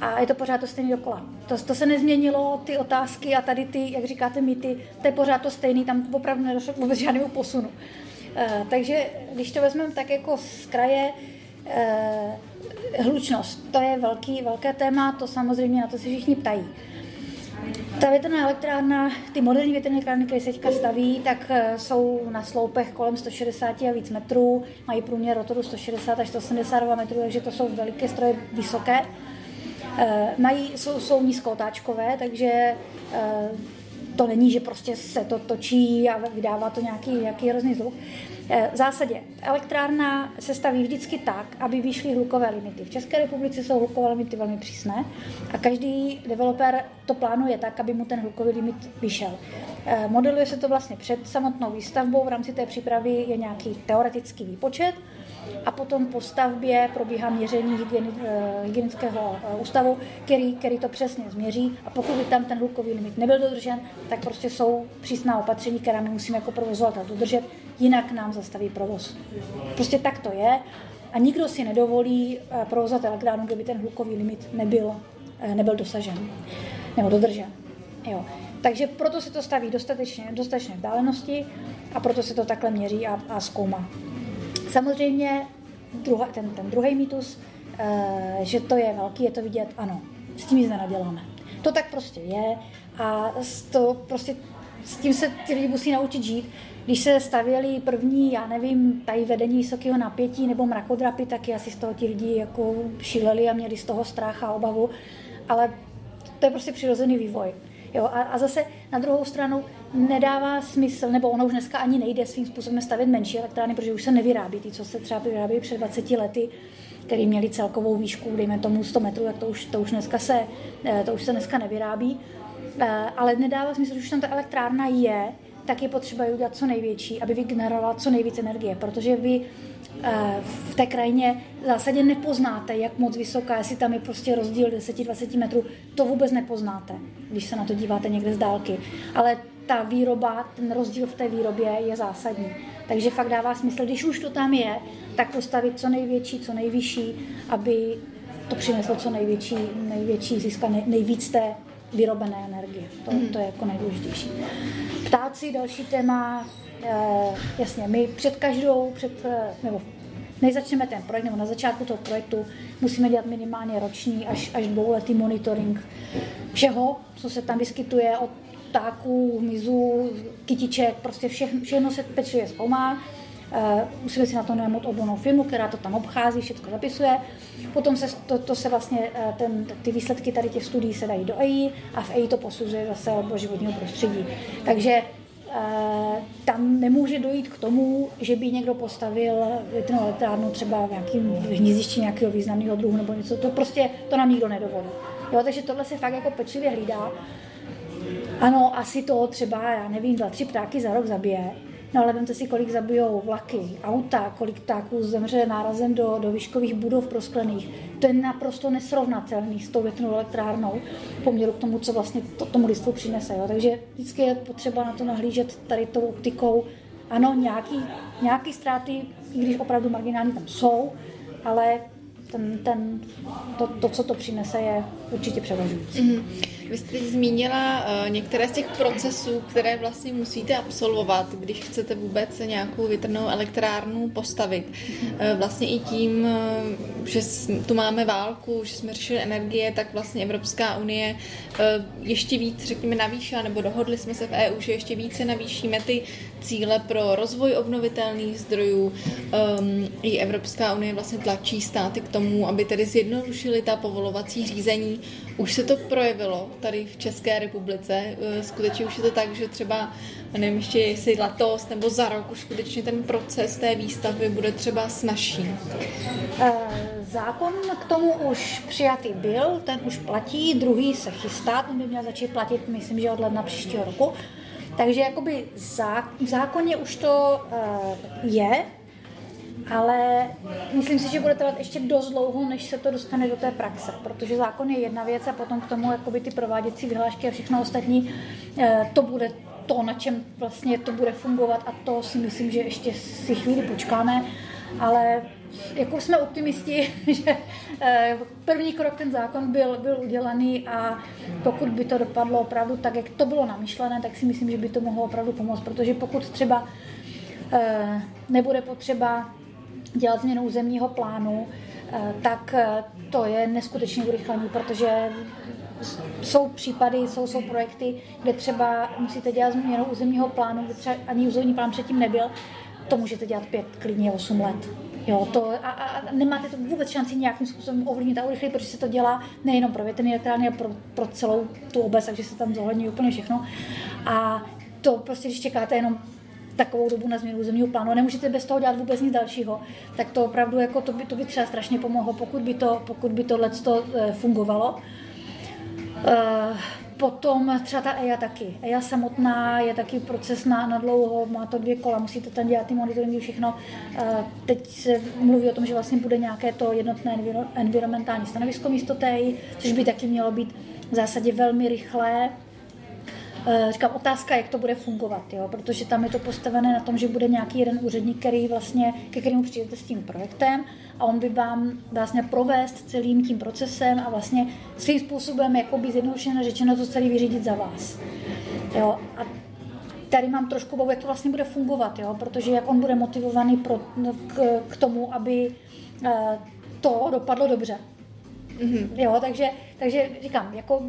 a je to pořád to stejné dokola. To, to se nezměnilo, ty otázky a tady ty, jak říkáte, mýty, to je pořád to stejný, tam opravdu nedošlo vůbec žádnému posunu. Uh, takže když to vezmeme tak jako z kraje, uh, hlučnost, to je velký, velké téma, to samozřejmě na to se všichni ptají. Ta větrná elektrárna, ty moderní větrné elektrárny, které se teďka staví, tak eh, jsou na sloupech kolem 160 a víc metrů, mají průměr rotoru 160 až 172 metrů, takže to jsou veliké stroje vysoké. Eh, mají, jsou, jsou nízkootáčkové, takže eh, to není, že prostě se to točí a vydává to nějaký, nějaký hrozný zvuk. Eh, v zásadě elektrárna se staví vždycky tak, aby vyšly hlukové limity. V České republice jsou hlukové limity velmi přísné a každý developer to plánuje tak, aby mu ten hlukový limit vyšel. Modeluje se to vlastně před samotnou výstavbou, v rámci té přípravy je nějaký teoretický výpočet, a potom po stavbě probíhá měření eh, hygienického eh, ústavu, který, který to přesně změří a pokud by tam ten hlukový limit nebyl dodržen, tak prostě jsou přísná opatření, která my musíme jako provozovatel dodržet, jinak nám zastaví provoz. Prostě tak to je a nikdo si nedovolí eh, provozovat elektrárnu, kde by ten hlukový limit nebyl, nebyl dosažen nebo dodržen. Jo. Takže proto se to staví dostatečně, dostatečně vzdálenosti a proto se to takhle měří a, a zkoumá. Samozřejmě druha, ten, ten druhý mýtus, e, že to je velký, je to vidět, ano, s tím nic nenaděláme. To tak prostě je a to prostě s tím se ty lidi musí naučit žít. Když se stavěli první, já nevím, tady vedení vysokého napětí nebo mrakodrapy, tak asi z toho ti lidi jako šíleli a měli z toho strach a obavu, ale to je prostě přirozený vývoj. Jo, a, a zase na druhou stranu nedává smysl, nebo ono už dneska ani nejde svým způsobem stavět menší elektrárny, protože už se nevyrábí ty, co se třeba vyrábí před 20 lety, který měli celkovou výšku, dejme tomu 100 metrů, tak to už, to už, dneska, se, eh, to už se dneska nevyrábí. Eh, ale nedává smysl, že už tam ta elektrárna je, tak je potřeba ji udělat co největší, aby vygenerovala co nejvíce energie, protože vy v té krajině v zásadě nepoznáte, jak moc vysoká, jestli tam je prostě rozdíl 10-20 metrů, to vůbec nepoznáte, když se na to díváte někde z dálky. Ale ta výroba, ten rozdíl v té výrobě je zásadní. Takže fakt dává smysl, když už to tam je, tak postavit co největší, co nejvyšší, aby to přineslo co největší, největší získat nejvíc té vyrobené energie. To, mm. to je jako nejdůležitější. Ptáci, další téma, jasně, my před každou, před, eh, nebo než začneme ten projekt, nebo na začátku toho projektu, musíme dělat minimálně roční až, až dvouletý monitoring všeho, co se tam vyskytuje, od ptáků, hmyzů, kytiček, prostě všechno, všechno se pečlivě zkoumá Uh, musíme si na to najmout odbornou firmu, která to tam obchází, všechno zapisuje. Potom se to, to se vlastně, ten, ty výsledky tady těch studií se dají do EI a v EI to posuzuje zase odbor životního prostředí. Takže tam nemůže dojít k tomu, že by někdo postavil větrnou elektrárnu třeba v nějakým hnízdišti nějakého významného druhu nebo něco. To prostě, to nám nikdo nedovolí. Jo, takže tohle se fakt jako pečlivě hlídá. Ano, asi to třeba, já nevím, dva, tři ptáky za rok zabije, No ale vemte si, kolik zabijou vlaky, auta, kolik ptáků zemře nárazem do, do výškových budov prosklených. To je naprosto nesrovnatelný s tou větrnou elektrárnou v poměru k tomu, co vlastně to tomu lidstvu přinese. Jo. Takže vždycky je potřeba na to nahlížet tady tou optikou. Ano, nějaký, nějaký ztráty, i když opravdu marginální tam jsou, ale ten, ten, to, to, co to přinese, je určitě převažující. Mm-hmm. Vy jste teď zmínila uh, některé z těch procesů, které vlastně musíte absolvovat, když chcete vůbec nějakou větrnou elektrárnu postavit. Uh, vlastně i tím, uh, že tu máme válku, že jsme řešili energie, tak vlastně Evropská unie ještě víc, řekněme, navýšila, nebo dohodli jsme se v EU, že ještě více navýšíme ty cíle pro rozvoj obnovitelných zdrojů. Um, I Evropská unie vlastně tlačí státy k tomu, aby tedy zjednodušili ta povolovací řízení. Už se to projevilo tady v České republice. Uh, skutečně už je to tak, že třeba, nevím ještě jestli letos nebo za rok už skutečně ten proces té výstavby bude třeba snažší. Uh, zákon k tomu už přijatý byl, ten už platí, druhý se chystá, ten by měl začít platit, myslím, že od ledna příštího roku. Takže jakoby v zákoně už to uh, je, ale myslím si, že bude trvat ještě dost dlouho, než se to dostane do té praxe, protože zákon je jedna věc a potom k tomu jakoby ty prováděcí vyhlášky a všechno ostatní, uh, to bude to, na čem vlastně to bude fungovat a to si myslím, že ještě si chvíli počkáme, ale jako jsme optimisti, že eh, první krok ten zákon byl, byl udělaný a pokud by to dopadlo opravdu tak, jak to bylo namyšlené, tak si myslím, že by to mohlo opravdu pomoct, protože pokud třeba eh, nebude potřeba dělat změnu územního plánu, eh, tak to je neskutečně urychlení, protože jsou případy, jsou, jsou projekty, kde třeba musíte dělat změnu územního plánu, kde třeba ani územní plán předtím nebyl, to můžete dělat pět, klidně osm let. Jo, to, a, a nemáte to vůbec šanci nějakým způsobem ovlivnit a urychlit, protože se to dělá nejenom pro větrné elektrárny, ale pro, pro celou tu obec, takže se tam zohlední úplně všechno. A to prostě, když čekáte jenom takovou dobu na změnu územního plánu, nemůžete bez toho dělat vůbec nic dalšího, tak to opravdu jako to by, to by třeba strašně pomohlo, pokud by to, pokud by tohle eh, fungovalo. Uh, Potom třeba ta EIA taky. EIA samotná je taky proces na, na dlouho, má to dvě kola, musíte tam dělat ty monitoringy, všechno. Teď se mluví o tom, že vlastně bude nějaké to jednotné environmentální stanovisko místo TEI, což by taky mělo být v zásadě velmi rychlé. Eh, říkám, otázka, jak to bude fungovat, jo? protože tam je to postavené na tom, že bude nějaký jeden úředník, který vlastně, ke kterému přijdete s tím projektem a on by vám vlastně provést celým tím procesem a vlastně svým způsobem, jako by zjednodušeně řečeno, to celý vyřídit za vás. Jo? A tady mám trošku obavu, jak to vlastně bude fungovat, jo? protože jak on bude motivovaný pro, k, k tomu, aby uh, to dopadlo dobře. Mm-hmm. Jo, takže, takže říkám, jako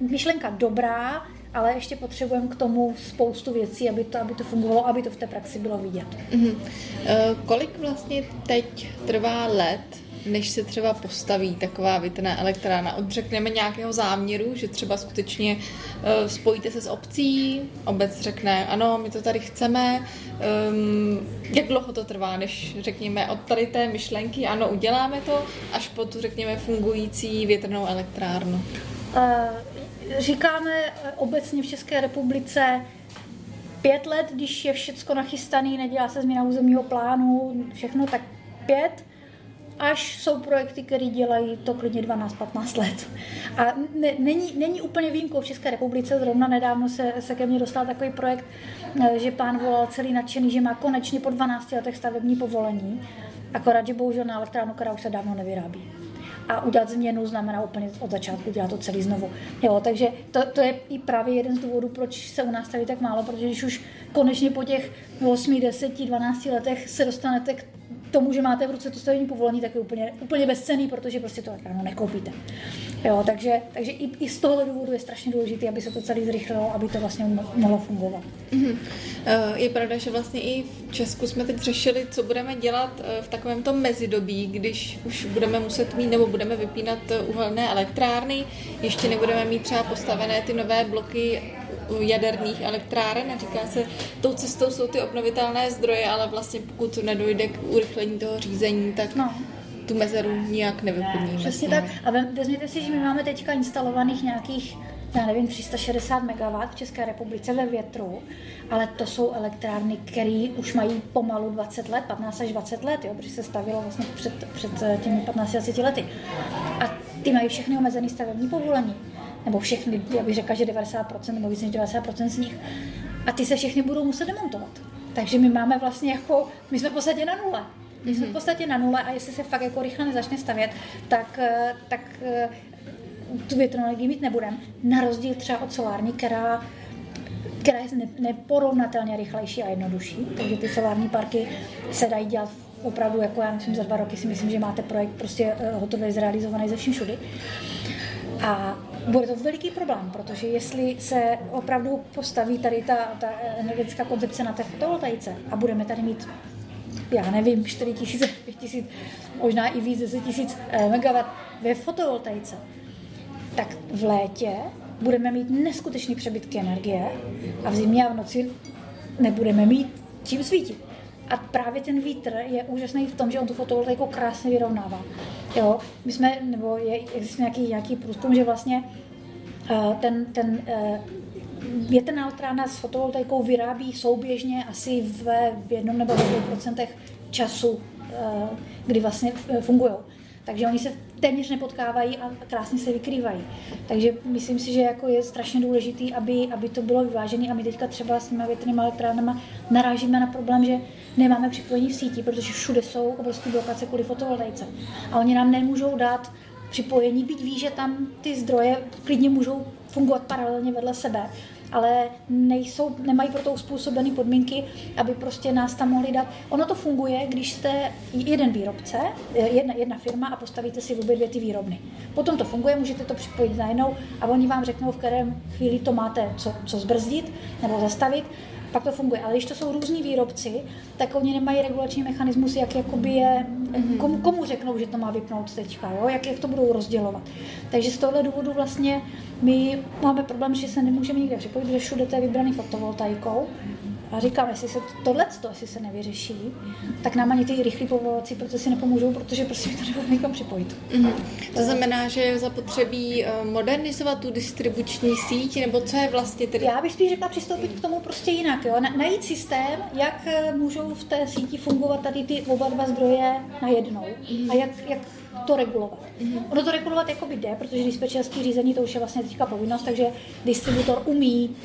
myšlenka dobrá, ale ještě potřebujeme k tomu spoustu věcí, aby to, aby to fungovalo, aby to v té praxi bylo vidět. Mm-hmm. kolik vlastně teď trvá let, než se třeba postaví taková větrná elektrárna? Odřekneme nějakého záměru, že třeba skutečně uh, spojíte se s obcí, obec řekne, ano, my to tady chceme. Um, jak dlouho to trvá, než řekněme od tady té myšlenky, ano, uděláme to, až po tu, řekněme, fungující větrnou elektrárnu? Uh, říkáme eh, obecně v České republice pět let, když je všecko nachystané, nedělá se změna územního plánu, všechno, tak pět, až jsou projekty, které dělají to klidně 12-15 let. A ne, není, není úplně výjimkou v České republice, zrovna nedávno se, se ke mně dostal takový projekt, eh, že pán volal celý nadšený, že má konečně po 12 letech stavební povolení, akorát, že bohužel na elektrárnu, která už se dávno nevyrábí a udělat změnu znamená úplně od začátku dělat to celý znovu. Jo, takže to, to je i právě jeden z důvodů, proč se u nás tady tak málo, protože když už konečně po těch 8, 10, 12 letech se dostanete k tomu, že máte v ruce to stavební povolení, tak je úplně, úplně bezcený, protože prostě to elektrárnu nekoupíte. Jo, takže, takže i, i z tohohle důvodu je strašně důležité, aby se to celé zrychlilo, aby to vlastně mohlo fungovat. Mm-hmm. Je pravda, že vlastně i v Česku jsme teď řešili, co budeme dělat eh, v takovém tom mezidobí, když už budeme muset mít nebo budeme vypínat eh, uhelné elektrárny, ještě nebudeme mít třeba postavené ty nové bloky jaderných elektráren a říká se, tou cestou jsou ty obnovitelné zdroje, ale vlastně pokud nedojde k urychlení toho řízení, tak no tu mezeru nijak nevyplníme. Přesně tak. A vezměte si, že my máme teďka instalovaných nějakých já nevím, 360 MW v České republice ve větru, ale to jsou elektrárny, které už mají pomalu 20 let, 15 až 20 let, jo, protože se stavilo vlastně před, před těmi 15-20 lety. A ty mají všechny omezený stavební povolení. Nebo všechny, já bych řekla, že 90% nebo víc než 90% z nich. A ty se všechny budou muset demontovat. Takže my máme vlastně jako, my jsme v podstatě na nule. My jsme v podstatě na nule a jestli se fakt jako rychle nezačne stavět, tak, eh, tak eh, tu větrnou energii mít nebudeme. Na rozdíl třeba od solární, která která je neporovnatelně rychlejší a jednodušší. Takže ty solární parky se dají dělat opravdu, jako já myslím, za dva roky si myslím, že máte projekt prostě eh, hotový, zrealizovaný ze vším všudy. A bude to veliký problém, protože jestli se opravdu postaví tady ta, ta energetická koncepce na té fotovoltaice a budeme tady mít já nevím, 4 tisíce, 5 tisíc, možná i víc, 10 tisíc eh, megawatt ve fotovoltaice, tak v létě budeme mít neskutečný přebytky energie a v zimě a v noci nebudeme mít čím svítit. A právě ten vítr je úžasný v tom, že on tu fotovoltaiku krásně vyrovnává. Jo, my jsme, nebo je, existuje nějaký, nějaký průzkum, že vlastně uh, ten, ten uh, větrná elektrárna s fotovoltaikou vyrábí souběžně asi v, jednom nebo dvou procentech času, eh, kdy vlastně fungují. Takže oni se téměř nepotkávají a krásně se vykrývají. Takže myslím si, že jako je strašně důležité, aby, aby to bylo vyvážené a my teďka třeba s těmi větrnými elektrárnami narážíme na problém, že nemáme připojení v síti, protože všude jsou obrovské blokace kvůli fotovoltaice. A oni nám nemůžou dát připojení, byť ví, že tam ty zdroje klidně můžou fungovat paralelně vedle sebe, ale nejsou, nemají pro to uspůsobené podmínky, aby prostě nás tam mohli dát. Ono to funguje, když jste jeden výrobce, jedna, jedna firma a postavíte si obě dvě ty výrobny. Potom to funguje, můžete to připojit najednou a oni vám řeknou, v kterém chvíli to máte co, co zbrzdit nebo zastavit pak to funguje. Ale když to jsou různí výrobci, tak oni nemají regulační mechanismus, jak jakoby je, mhm. komu, komu řeknou, že to má vypnout teďka, jo? Jak, jak to budou rozdělovat. Takže z tohle důvodu vlastně my máme problém, že se nemůžeme nikde připojit, protože všude to je vybraný fotovoltaikou a říkám, jestli se tohle, jestli se nevyřeší, tak nám ani ty rychlé povolovací procesy nepomůžou, protože prostě to nebude nikam připojit. Mm-hmm. To znamená, že je zapotřebí eh, modernizovat tu distribuční síť, nebo co je vlastně tedy? Já bych spíš řekla přistoupit k tomu prostě jinak. Jo? najít systém, jak eh, můžou v té síti fungovat tady ty oba dva zdroje najednou mm-hmm. a jak, jak to regulovat. Mm-hmm. Ono to regulovat jako by jde, protože dispečerské řízení to už je vlastně teďka povinnost, takže distributor umí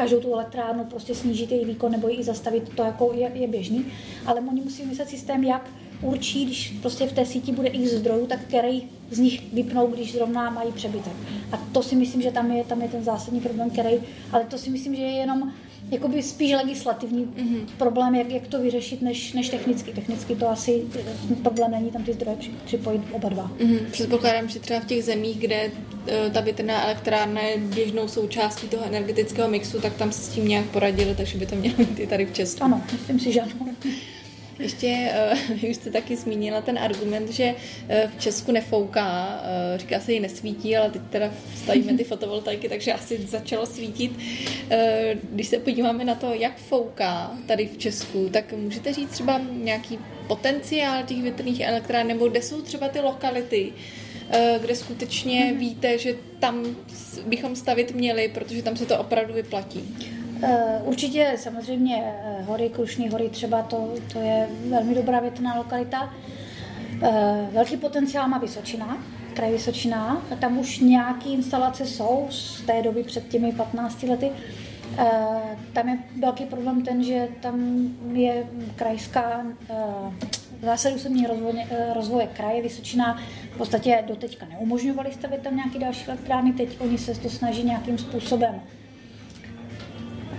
každou tu elektrárnu prostě snížit její výkon nebo ji zastavit, to jako je, je běžný, ale oni musí myslet systém, jak určí, když prostě v té síti bude x zdrojů, tak který z nich vypnou, když zrovna mají přebytek. A to si myslím, že tam je, tam je ten zásadní problém, který, ale to si myslím, že je jenom jakoby spíš legislativní mm-hmm. problém, jak, jak to vyřešit, než, než technicky. Technicky to asi problém není tam ty zdroje připojit oba dva. Mm-hmm. Předpokládám, že třeba v těch zemích, kde e, ta větrná elektrárna je běžnou součástí toho energetického mixu, tak tam se s tím nějak poradili, takže by to mělo být i tady v Česku. Ano, myslím si, že ano. Ještě, uh, už jste taky zmínila ten argument, že uh, v Česku nefouká, uh, říká se ji nesvítí, ale teď teda stavíme ty fotovoltaiky, takže asi začalo svítit. Když se podíváme na to, jak fouká tady v Česku, tak můžete říct třeba nějaký potenciál těch větrných elektrárn, nebo kde jsou třeba ty lokality, kde skutečně mhm. víte, že tam bychom stavit měli, protože tam se to opravdu vyplatí. Eh, určitě samozřejmě eh, hory, Krušní hory třeba, to, to je velmi dobrá větrná lokalita. Eh, velký potenciál má Vysočina, kraj Vysočina. Tam už nějaké instalace jsou z té doby před těmi 15 lety. Tam je velký problém ten, že tam je krajská zásadu územní rozvoje, rozvoje kraje Vysočina v podstatě doteďka neumožňovali stavět tam nějaké další elektrárny, teď oni se to snaží nějakým způsobem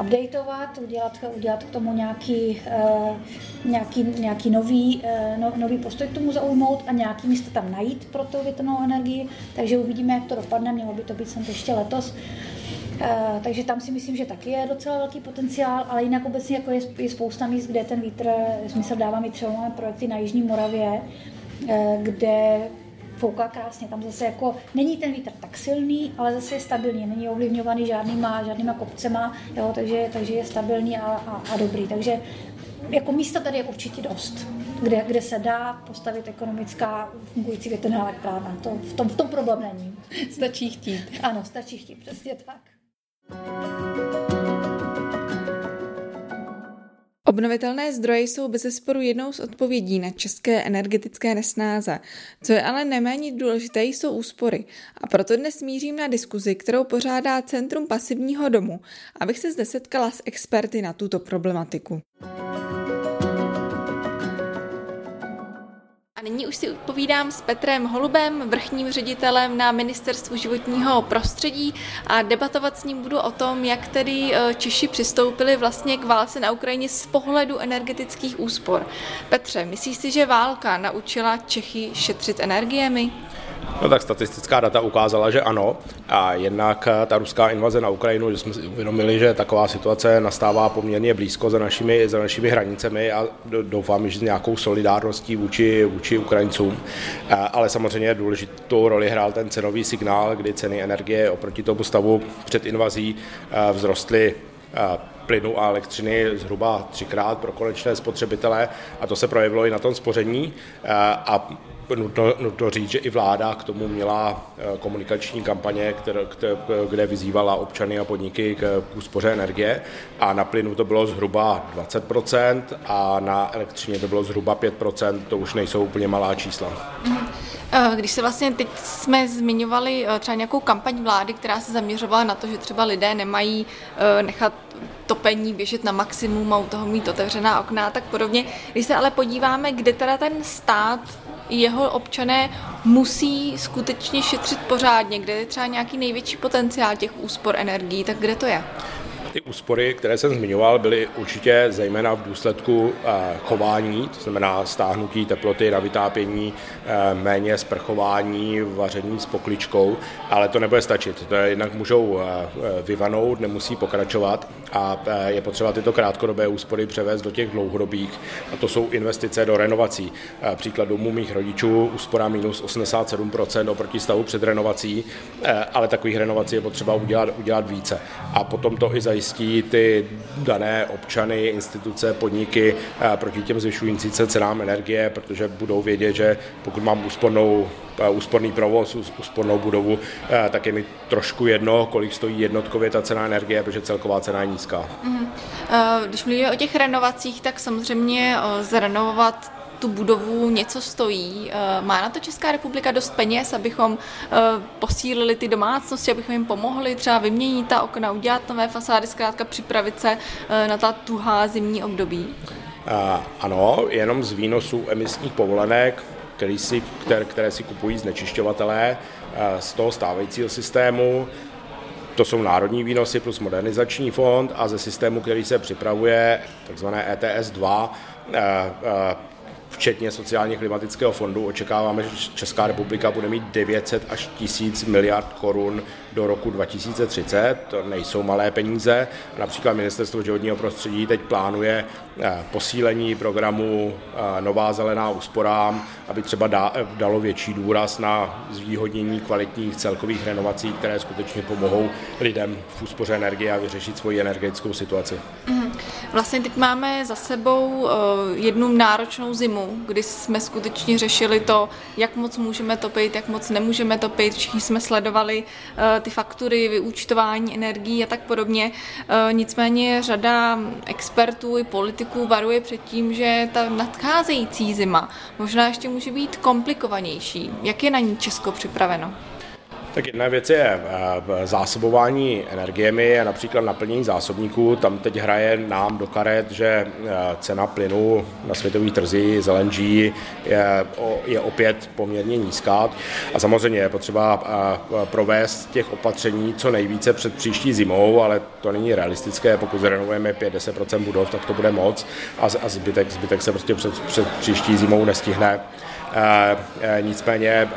updateovat, udělat, udělat k tomu nějaký, uh, nějaký, nějaký nový, uh, no, nový postoj k tomu zaujmout a nějaký místo tam najít pro tu větrnou energii. Takže uvidíme, jak to dopadne. Mělo by to být snad ještě letos. Uh, takže tam si myslím, že taky je docela velký potenciál, ale jinak obecně jako je, je spousta míst, kde ten vítr, smysl dává mi třeba máme projekty na Jižní Moravě, kde fouká krásně. Tam zase jako není ten vítr tak silný, ale zase je stabilní, není ovlivňovaný žádnýma, žádnýma kopcema, jo, takže, takže je stabilní a, a, a dobrý. Takže jako místa tady je určitě dost, kde, kde se dá postavit ekonomická fungující větrná elektrárna. To, v, tom, v tom problém není. Stačí chtít. Ano, stačí chtít, přesně tak. Obnovitelné zdroje jsou bezesporu jednou z odpovědí na české energetické nesnáze. Co je ale neméně důležité, jsou úspory. A proto dnes mířím na diskuzi, kterou pořádá Centrum pasivního domu, abych se zde setkala s experty na tuto problematiku. A nyní už si povídám s Petrem Holubem, vrchním ředitelem na Ministerstvu životního prostředí a debatovat s ním budu o tom, jak tedy eh, Češi přistoupili vlastně k válce na Ukrajině z pohledu energetických úspor. Petře, myslíš si, že válka naučila Čechy šetřit energiemi? No tak statistická data ukázala, že ano. A jednak eh, ta ruská invaze na Ukrajinu, že jsme si uvědomili, že taková situace nastává poměrně blízko za našimi, za našimi hranicemi a doufám, že s nějakou solidárností vůči, vůči Ukrajincům. Eh, ale samozřejmě důležitou roli hrál ten cenový signál, kdy ceny energie oproti tomu stavu před invazí eh, vzrostly plynu a elektřiny zhruba třikrát pro konečné spotřebitele a to se projevilo i na tom spoření. A nutno, nutno říct, že i vláda k tomu měla eh, komunikační kampaně, které, kde vyzývala občany a podniky k, úspoře energie. A na plynu to bylo zhruba 20% a na elektřině to bylo zhruba 5%, to už nejsou úplně malá čísla. Eh, když se vlastně teď jsme zmiňovali eh, třeba nějakou kampaň vlády, která se zaměřovala na to, že třeba lidé nemají nechat topení běžet na maximum a u toho mít otevřená okna a tak podobně. Když se ale podíváme, kde teda ten stát jeho občané musí skutečně šetřit pořádně, kde je třeba nějaký největší potenciál těch úspor energií, tak kde to je? Ty úspory, které jsem zmiňoval, byly určitě zejména v důsledku eh, chování, to znamená stáhnutí teploty na vytápění, eh, méně sprchování, vaření s pokličkou, ale to nebude stačit. To je, jednak můžou eh, vyvanout, nemusí pokračovat a je potřeba tyto krátkodobé úspory převést do těch dlouhodobých a to jsou investice do renovací. Příklad domů mých rodičů úspora minus 87% oproti stavu před renovací, ale takových renovací je potřeba udělat, udělat více. A potom to i zajistit zajistí ty dané občany, instituce, podniky eh, proti těm zvyšující se cenám energie, protože budou vědět, že pokud mám úspornou, eh, úsporný provoz, úspornou budovu, eh, tak je mi trošku jedno, kolik stojí jednotkově ta cena energie, protože celková cena je nízká. Mhm. Když mluvíme o těch renovacích, tak samozřejmě zrenovovat tu budovu něco stojí. Eh, má na to Česká republika dost peněz, abychom eh, posílili ty domácnosti, abychom jim pomohli třeba vyměnit ta okna, udělat nové fasády, zkrátka připravit se eh, na ta tuhá zimní období? Ano, jenom z výnosů emisních povolenek, který si, které, které si kupují znečišťovatelé z toho stávajícího systému, to jsou národní výnosy plus modernizační fond a ze systému, který se připravuje, takzvané ETS 2, včetně sociálně klimatického fondu. Očekáváme, že Česká republika bude mít 900 až 1000 miliard korun do roku 2030. To nejsou malé peníze. Například Ministerstvo životního prostředí teď plánuje eh, posílení programu eh, Nová zelená úsporám, aby třeba dalo větší důraz na zvýhodnění kvalitních celkových renovací, které skutečně pomohou lidem v úspoře energie a vyřešit svoji energetickou situaci. Mm. Vlastně teď máme za sebou eh, jednu náročnou zimu, kdy jsme skutečně řešili to, jak moc můžeme topit, jak moc nemůžeme topit. Všichni jsme sledovali ty faktury, vyúčtování energií a tak podobně. E, nicméně řada expertů i politiků varuje před tím, že ta nadcházející zima možná ještě může být komplikovanější. Jak je na ní Česko připraveno? Tak jedna věc je eh, zásobování energiemi a například naplnění zásobníků. Tam teď hraje nám do karet, že eh, cena plynu na světový trzí z LNG je, je opět poměrně nízká. A samozřejmě je potřeba eh, provést těch opatření co nejvíce před příští zimou, ale to není realistické. Pokud zrenovujeme 5-10% budov, tak to bude moc a zbytek, zbytek se prostě před, před příští zimou nestihne. Nicméně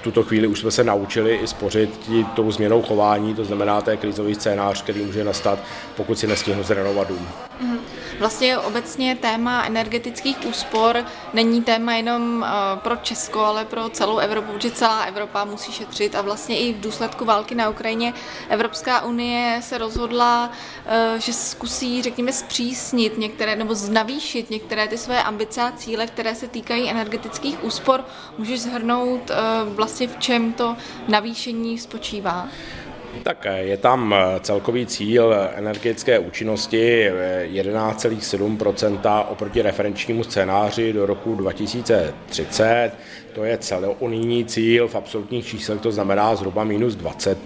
tuto chvíli už jsme se naučili i spořit tou změnou chování, to znamená, je krizový scénář, který může nastat, pokud si nestihnu zrenovovat dům. Mm. Vlastně obecně téma energetických úspor není téma jenom eh, pro Česko, ale pro celou Evropu, protože celá Evropa musí šetřit a vlastně i v důsledku války na Ukrajině Evropská unie se rozhodla, eh, že zkusí, řekněme, zpřísnit některé nebo znavýšit některé ty své ambice a cíle, které se týkají energetických úspor. Můžeš zhrnout eh, vlastně v čem to navýšení spočívá? Tak eh, je tam eh, celkový cíl energetické účinnosti 11,7 eh, oproti referenčnímu scénáři do roku 2030. To je celounijní cíl, v absolutních číslech to znamená zhruba minus 20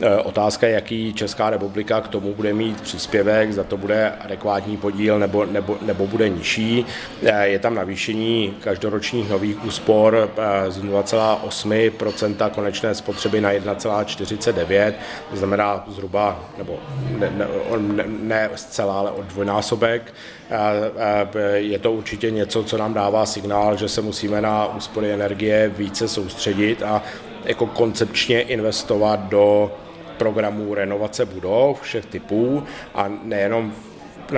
e, Otázka je, jaký Česká republika k tomu bude mít příspěvek, za to bude adekvátní podíl nebo, nebo, nebo bude nižší. E, je tam navýšení každoročních nových úspor e, z 0,8% konečné spotřeby na 1,49, to znamená zhruba, nebo ne, ne, ne zcela, ale o dvojnásobek. Je to určitě něco, co nám dává signál, že se musíme na úspory energie více soustředit a jako koncepčně investovat do programů renovace budov všech typů a nejenom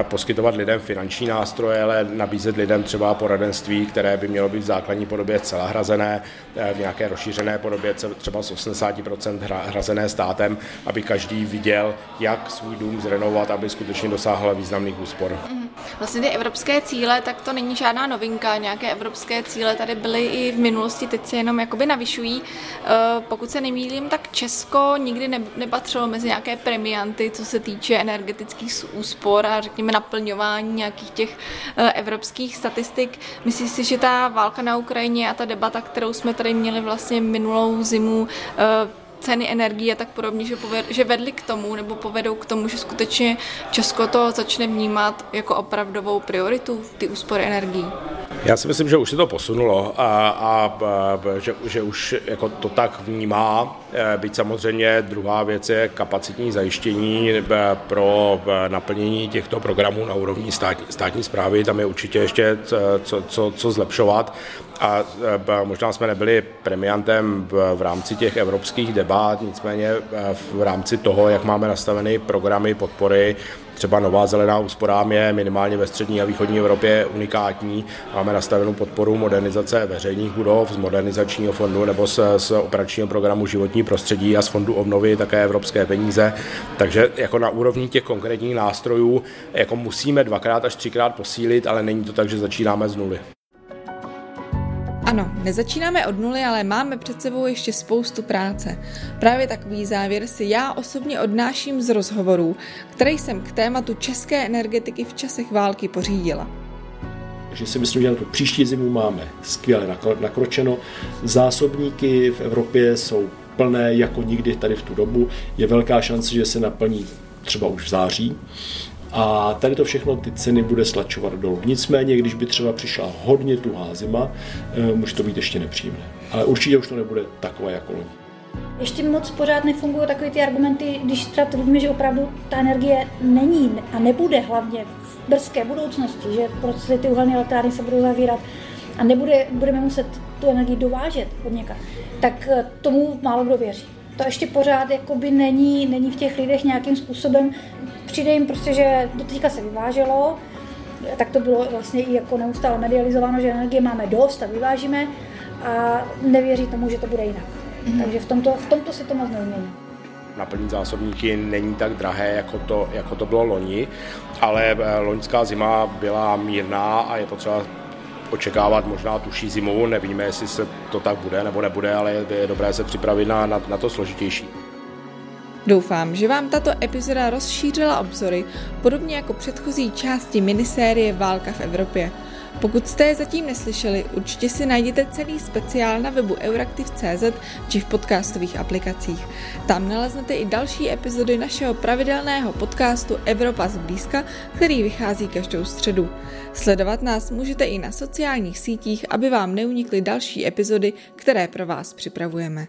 poskytovat lidem finanční nástroje, ale nabízet lidem třeba poradenství, které by mělo být v základní podobě celá hrazené, eh, v nějaké rozšířené podobě třeba z 80% hrazené státem, aby každý viděl, jak svůj dům zrenovovat, aby skutečně dosáhl významných úspor. Mhm. Vlastně ty evropské cíle, tak to není žádná novinka. Nějaké evropské cíle tady byly i v minulosti, teď se jenom jakoby navyšují. Eh, pokud se nemýlím, tak Česko nikdy nepatřilo mezi nějaké premianty, co se týče energetických úspor a řekněme naplňování nějakých těch eh, evropských statistik. Myslíš si, že ta válka na Ukrajině a ta debata, kterou jsme tady měli vlastně minulou zimu, eh, ceny energie a tak podobně, že, poved, že vedly k tomu nebo povedou k tomu, že skutečně Česko to začne vnímat jako opravdovou prioritu, ty úspory energií? Já si myslím, že už se to posunulo a, a, a že, že už jako to tak vnímá. E, byť samozřejmě druhá věc je kapacitní zajištění e, pro e, naplnění těchto programů na úrovni státní, státní zprávy. Tam je určitě ještě co, co, co zlepšovat a možná jsme nebyli premiantem v, rámci těch evropských debat, nicméně v rámci toho, jak máme nastaveny programy podpory, třeba Nová zelená úsporám je minimálně ve střední a východní Evropě unikátní. Máme nastavenou podporu modernizace veřejných budov z modernizačního fondu nebo z, z operačního programu životní prostředí a z fondu obnovy také evropské peníze. Takže jako na úrovni těch konkrétních nástrojů jako musíme dvakrát až třikrát posílit, ale není to tak, že začínáme z nuly. Ano, nezačínáme od nuly, ale máme před sebou ještě spoustu práce. Právě takový závěr si já osobně odnáším z rozhovorů, které jsem k tématu české energetiky v časech války pořídila. Takže si myslím, že na tu příští zimu máme skvěle nakročeno. Zásobníky v Evropě jsou plné jako nikdy tady v tu dobu. Je velká šance, že se naplní třeba už v září. A tady to všechno ty ceny bude slačovat dolů. Nicméně, když by třeba přišla hodně tuhá zima, eh, může to být ještě nepříjemné. Ale určitě už to nebude takové jako loni. Ještě moc pořád nefungují takové ty argumenty, když třeba tvrdíme, že opravdu ta energie není a nebude hlavně v brzké budoucnosti, že prostě ty uhelné elektrárny se budou zavírat a nebude, budeme muset tu energii dovážet od něka, tak eh, tomu málo kdo věří. To ještě pořád jakoby není, není v těch lidech nějakým způsobem přijde jim prostě, že do teďka se vyváželo, tak to bylo vlastně i jako neustále medializováno, že energie máme dost a vyvážíme a nevěří tomu, že to bude jinak. Mm-hmm. Takže v tomto, v tomto se to moc neumění. Naplnit zásobníky není tak drahé, jako to, jako to bylo loni, ale eh, loňská zima byla mírná a je potřeba očekávat možná tuší zimu. Nevíme, jestli se to tak bude nebo nebude, ale je dobré se připravit na, na, na to složitější. Doufám, že vám tato epizoda rozšířila obzory, podobně jako předchozí části minisérie Válka v Evropě. Pokud jste je zatím neslyšeli, určitě si najděte celý speciál na webu Euraktiv.cz či v podcastových aplikacích. Tam naleznete i další epizody našeho pravidelného podcastu Evropa zblízka, který vychází každou středu. Sledovat nás můžete i na sociálních sítích, aby vám neunikly další epizody, které pro vás připravujeme.